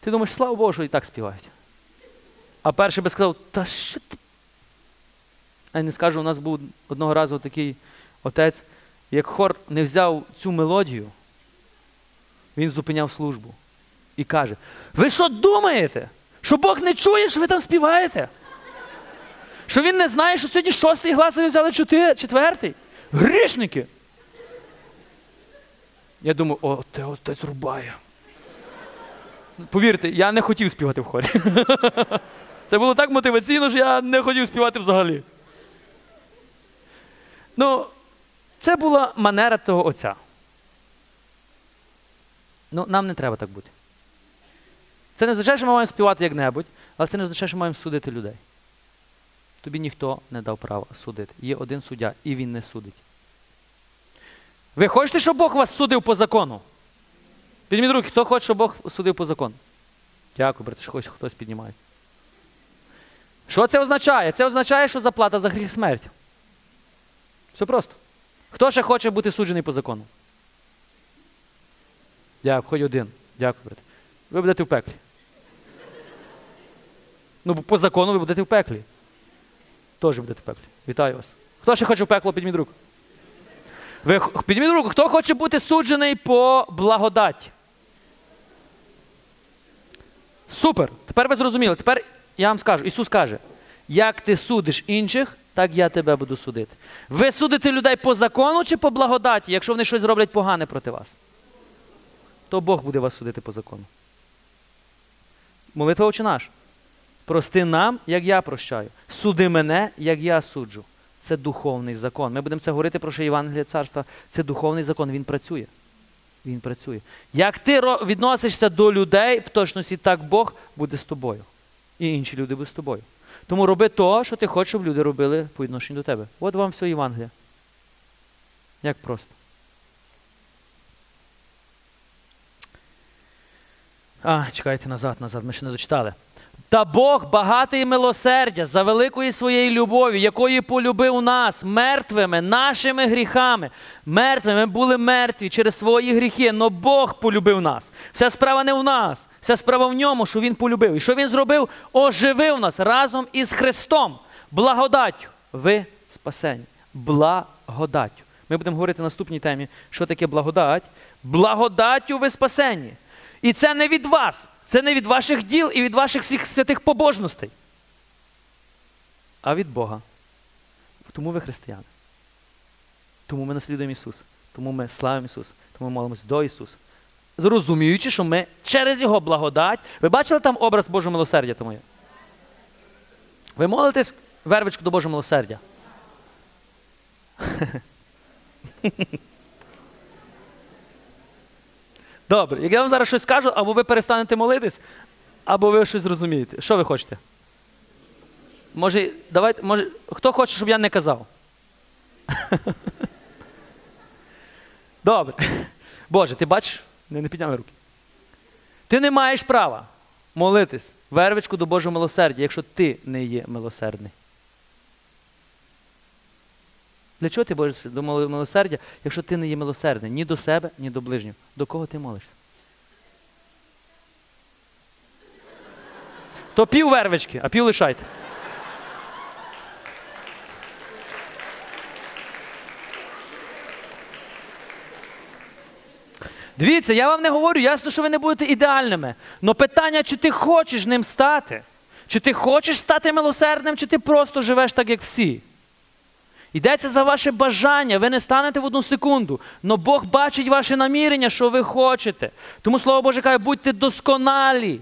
Speaker 1: Ти думаєш, слава Богу, що і так співають. А перший би сказав, та що ти? А я не скажу, у нас був одного разу такий отець, як хор не взяв цю мелодію, він зупиняв службу і каже: Ви що думаєте? Що Бог не чує, що ви там співаєте? Що він не знає, що сьогодні шостий глас, ви взяли четвертий? Грішники! Я думаю, о, те отець рубає. Повірте, я не хотів співати в хорі. Це було так мотиваційно, що я не хотів співати взагалі. Ну, це була манера того отця. Ну, нам не треба так бути. Це не означає, що ми маємо співати як-небудь, але це не означає, що ми маємо судити людей. Тобі ніхто не дав права судити. Є один суддя, і він не судить. Ви хочете, щоб Бог вас судив по закону? Підніміть руки, хто хоче, щоб Бог судив по закону? Дякую, брат, що хтось піднімає. Що це означає? Це означає, що заплата за гріх смерть. Все просто. Хто ще хоче бути суджений по закону? Дякую, хоч один. Дякую, брат. Ви будете в пеклі. Ну, по закону ви будете в пеклі. Теж будете в пеклі. Вітаю вас. Хто ще хоче в пекло, підніміть руку. Ви підніміть руку, хто хоче бути суджений по благодаті? Супер. Тепер ви зрозуміли. Тепер я вам скажу, Ісус каже, як ти судиш інших, так я тебе буду судити. Ви судите людей по закону чи по благодаті, якщо вони щось зроблять погане проти вас? То Бог буде вас судити по закону. Молитва очі наш. Прости нам, як я прощаю. Суди мене, як я суджу. Це духовний закон. Ми будемо це говорити про що Євангеліє царства. Це духовний закон, він працює. Він працює. Як ти відносишся до людей, в точності так Бог буде з тобою. І інші люди будуть з тобою. Тому роби то, що ти хочеш, щоб люди робили по відношенню до тебе. От вам все Євангелія. Як просто. А, чекайте назад, назад, ми ще не дочитали. Та Бог багатий милосердя за великої своєї любові, якої полюбив нас мертвими, нашими гріхами. Мертвими ми були мертві через свої гріхи, але Бог полюбив нас. Вся справа не в нас, вся справа в ньому, що Він полюбив. І що Він зробив? Оживив нас разом із Христом. Благодаттю. Ви спасені. Благодаттю. Ми будемо говорити в наступній темі, що таке благодать. Благодаттю ви спасені. І це не від вас, це не від ваших діл і від ваших всіх святих побожностей, а від Бога. Тому ви християни. Тому ми наслідуємо Ісуса. Тому ми славимо Ісуса. Тому ми молимося до Ісуса. Зрозуміючи, що ми через Його благодать. Ви бачили там образ Божого милосердя тому? Ви молитесь вервичку до Божого милосердя? Добре, як я вам зараз щось скажу, або ви перестанете молитись, або ви щось зрозумієте. Що ви хочете? Може, давайте, може, хто хоче, щоб я не казав? Добре. Боже, ти бачиш? Не, не підняли руки. Ти не маєш права молитись вервичку до Божого милосердя, якщо ти не є милосердний. Для чого ти борешся до милосердя, якщо ти не є милосердний ні до себе, ні до ближнього? До кого ти молишся? То пів вервички, а пів лишайте. Дивіться, я вам не говорю, ясно, що ви не будете ідеальними. Но питання, чи ти хочеш ним стати? Чи ти хочеш стати милосердним, чи ти просто живеш так, як всі? Йдеться за ваше бажання, ви не станете в одну секунду. Но Бог бачить ваше намірення, що ви хочете. Тому Слово Боже каже, будьте досконалі.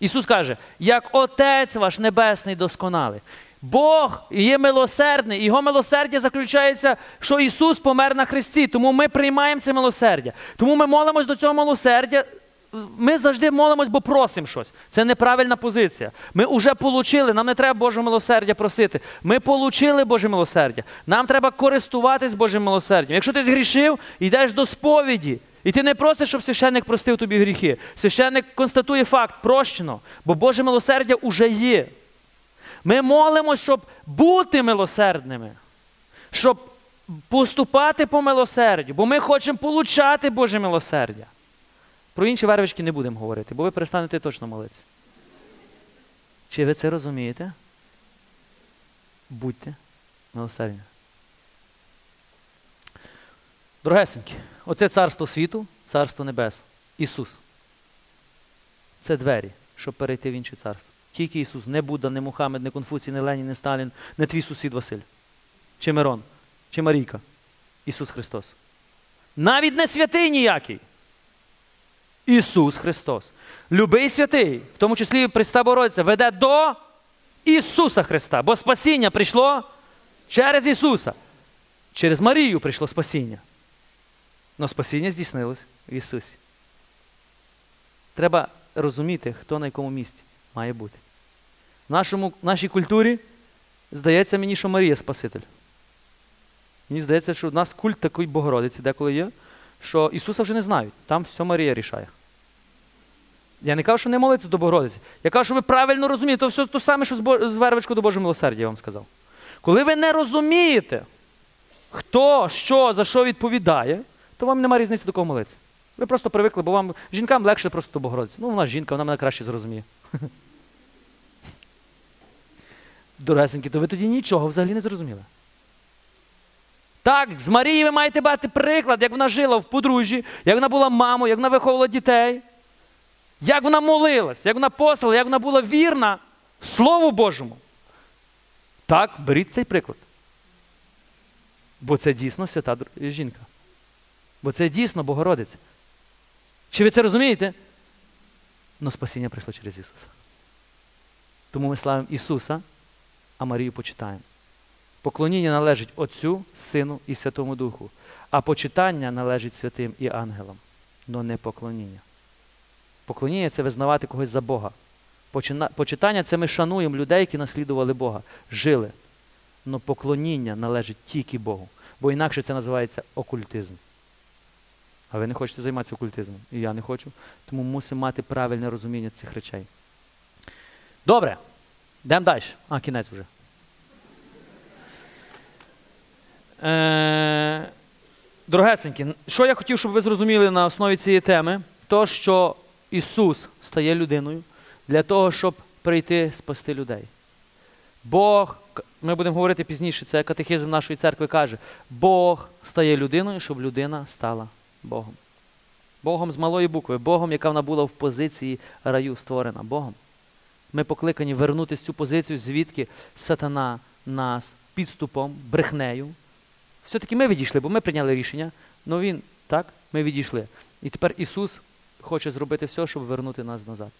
Speaker 1: Ісус каже, як Отець ваш Небесний досконалий. Бог є милосердний, його милосердя заключається, що Ісус помер на Христі. Тому ми приймаємо це милосердя. Тому ми молимось до цього милосердя. Ми завжди молимось, бо просимо щось. Це неправильна позиція. Ми вже отримали, нам не треба Божого милосердя просити. Ми отримали Боже милосердя. Нам треба користуватись Божим милосердям. Якщо ти згрішив, йдеш до сповіді. І ти не просиш, щоб священник простив тобі гріхи. Священник констатує факт, прощено, бо Боже милосердя вже є. Ми молимо, щоб бути милосердними, щоб поступати по милосердю, бо ми хочемо получати Боже милосердя. Про інші вервички не будемо говорити, бо ви перестанете точно молитися. Чи ви це розумієте? Будьте милосердні. Дорогесенькі, оце царство світу, царство небес. Ісус. Це двері, щоб перейти в інше царство. Тільки Ісус, не Будда, не Мухаммед, не Конфуцій, не Ленін, не Сталін, не твій сусід Василь, чи Мирон, чи Марійка. Ісус Христос. Навіть не святий ніякий. Ісус Христос. Любий святий, в тому числі Христа Бородця, веде до Ісуса Христа. Бо спасіння прийшло через Ісуса. Через Марію прийшло спасіння. Но спасіння здійснилось в Ісусі. Треба розуміти, хто на якому місці має бути. Нашому, нашій культурі здається мені, що Марія Спаситель. Мені здається, що в нас культ такої Богородиці деколи є, що Ісуса вже не знають. Там все Марія рішає. Я не кажу, що не молиться до Богородиці. Я кажу, що ви правильно розумієте, то все те саме, що з, вервичку до Божого милосердя, я вам сказав. Коли ви не розумієте, хто, що, за що відповідає, то вам немає різниці до кого молитися. Ви просто привикли, бо вам жінкам легше просто до Богородиці. Ну, вона жінка, вона мене краще зрозуміє. Доресенькі, то ви тоді нічого взагалі не зрозуміли. Так, з Марії ви маєте бати приклад, як вона жила в подружжі, як вона була мамою, як вона виховувала дітей, як вона молилась, як вона послала, як вона була вірна Слову Божому. Так, беріть цей приклад. Бо це дійсно свята жінка. Бо це дійсно Богородиця. Чи ви це розумієте? Но спасіння прийшло через Ісуса. Тому ми славимо Ісуса, а Марію почитаємо. Поклоніння належить Отцю, Сину і Святому Духу, а почитання належить святим і ангелам, но не поклоніння. Поклоніння це визнавати когось за Бога. Почитання це ми шануємо людей, які наслідували Бога, жили. Но поклоніння належить тільки Богу, бо інакше це називається окультизм. А ви не хочете займатися окультизмом. І я не хочу. Тому мусимо мати правильне розуміння цих речей. Добре. Йдемо далі. А, кінець вже. Е, Дорогесенькі, що я хотів, щоб ви зрозуміли на основі цієї теми, то, що Ісус стає людиною для того, щоб прийти спасти людей. Бог, ми будемо говорити пізніше, це катехизм нашої церкви каже, Бог стає людиною, щоб людина стала Богом. Богом з малої букви, Богом, яка вона була в позиції раю створена. Богом. Ми покликані вернути цю позицію, звідки сатана нас підступом, брехнею. Все-таки ми відійшли, бо ми прийняли рішення, але він, так, ми відійшли. І тепер Ісус хоче зробити все, щоб вернути нас назад.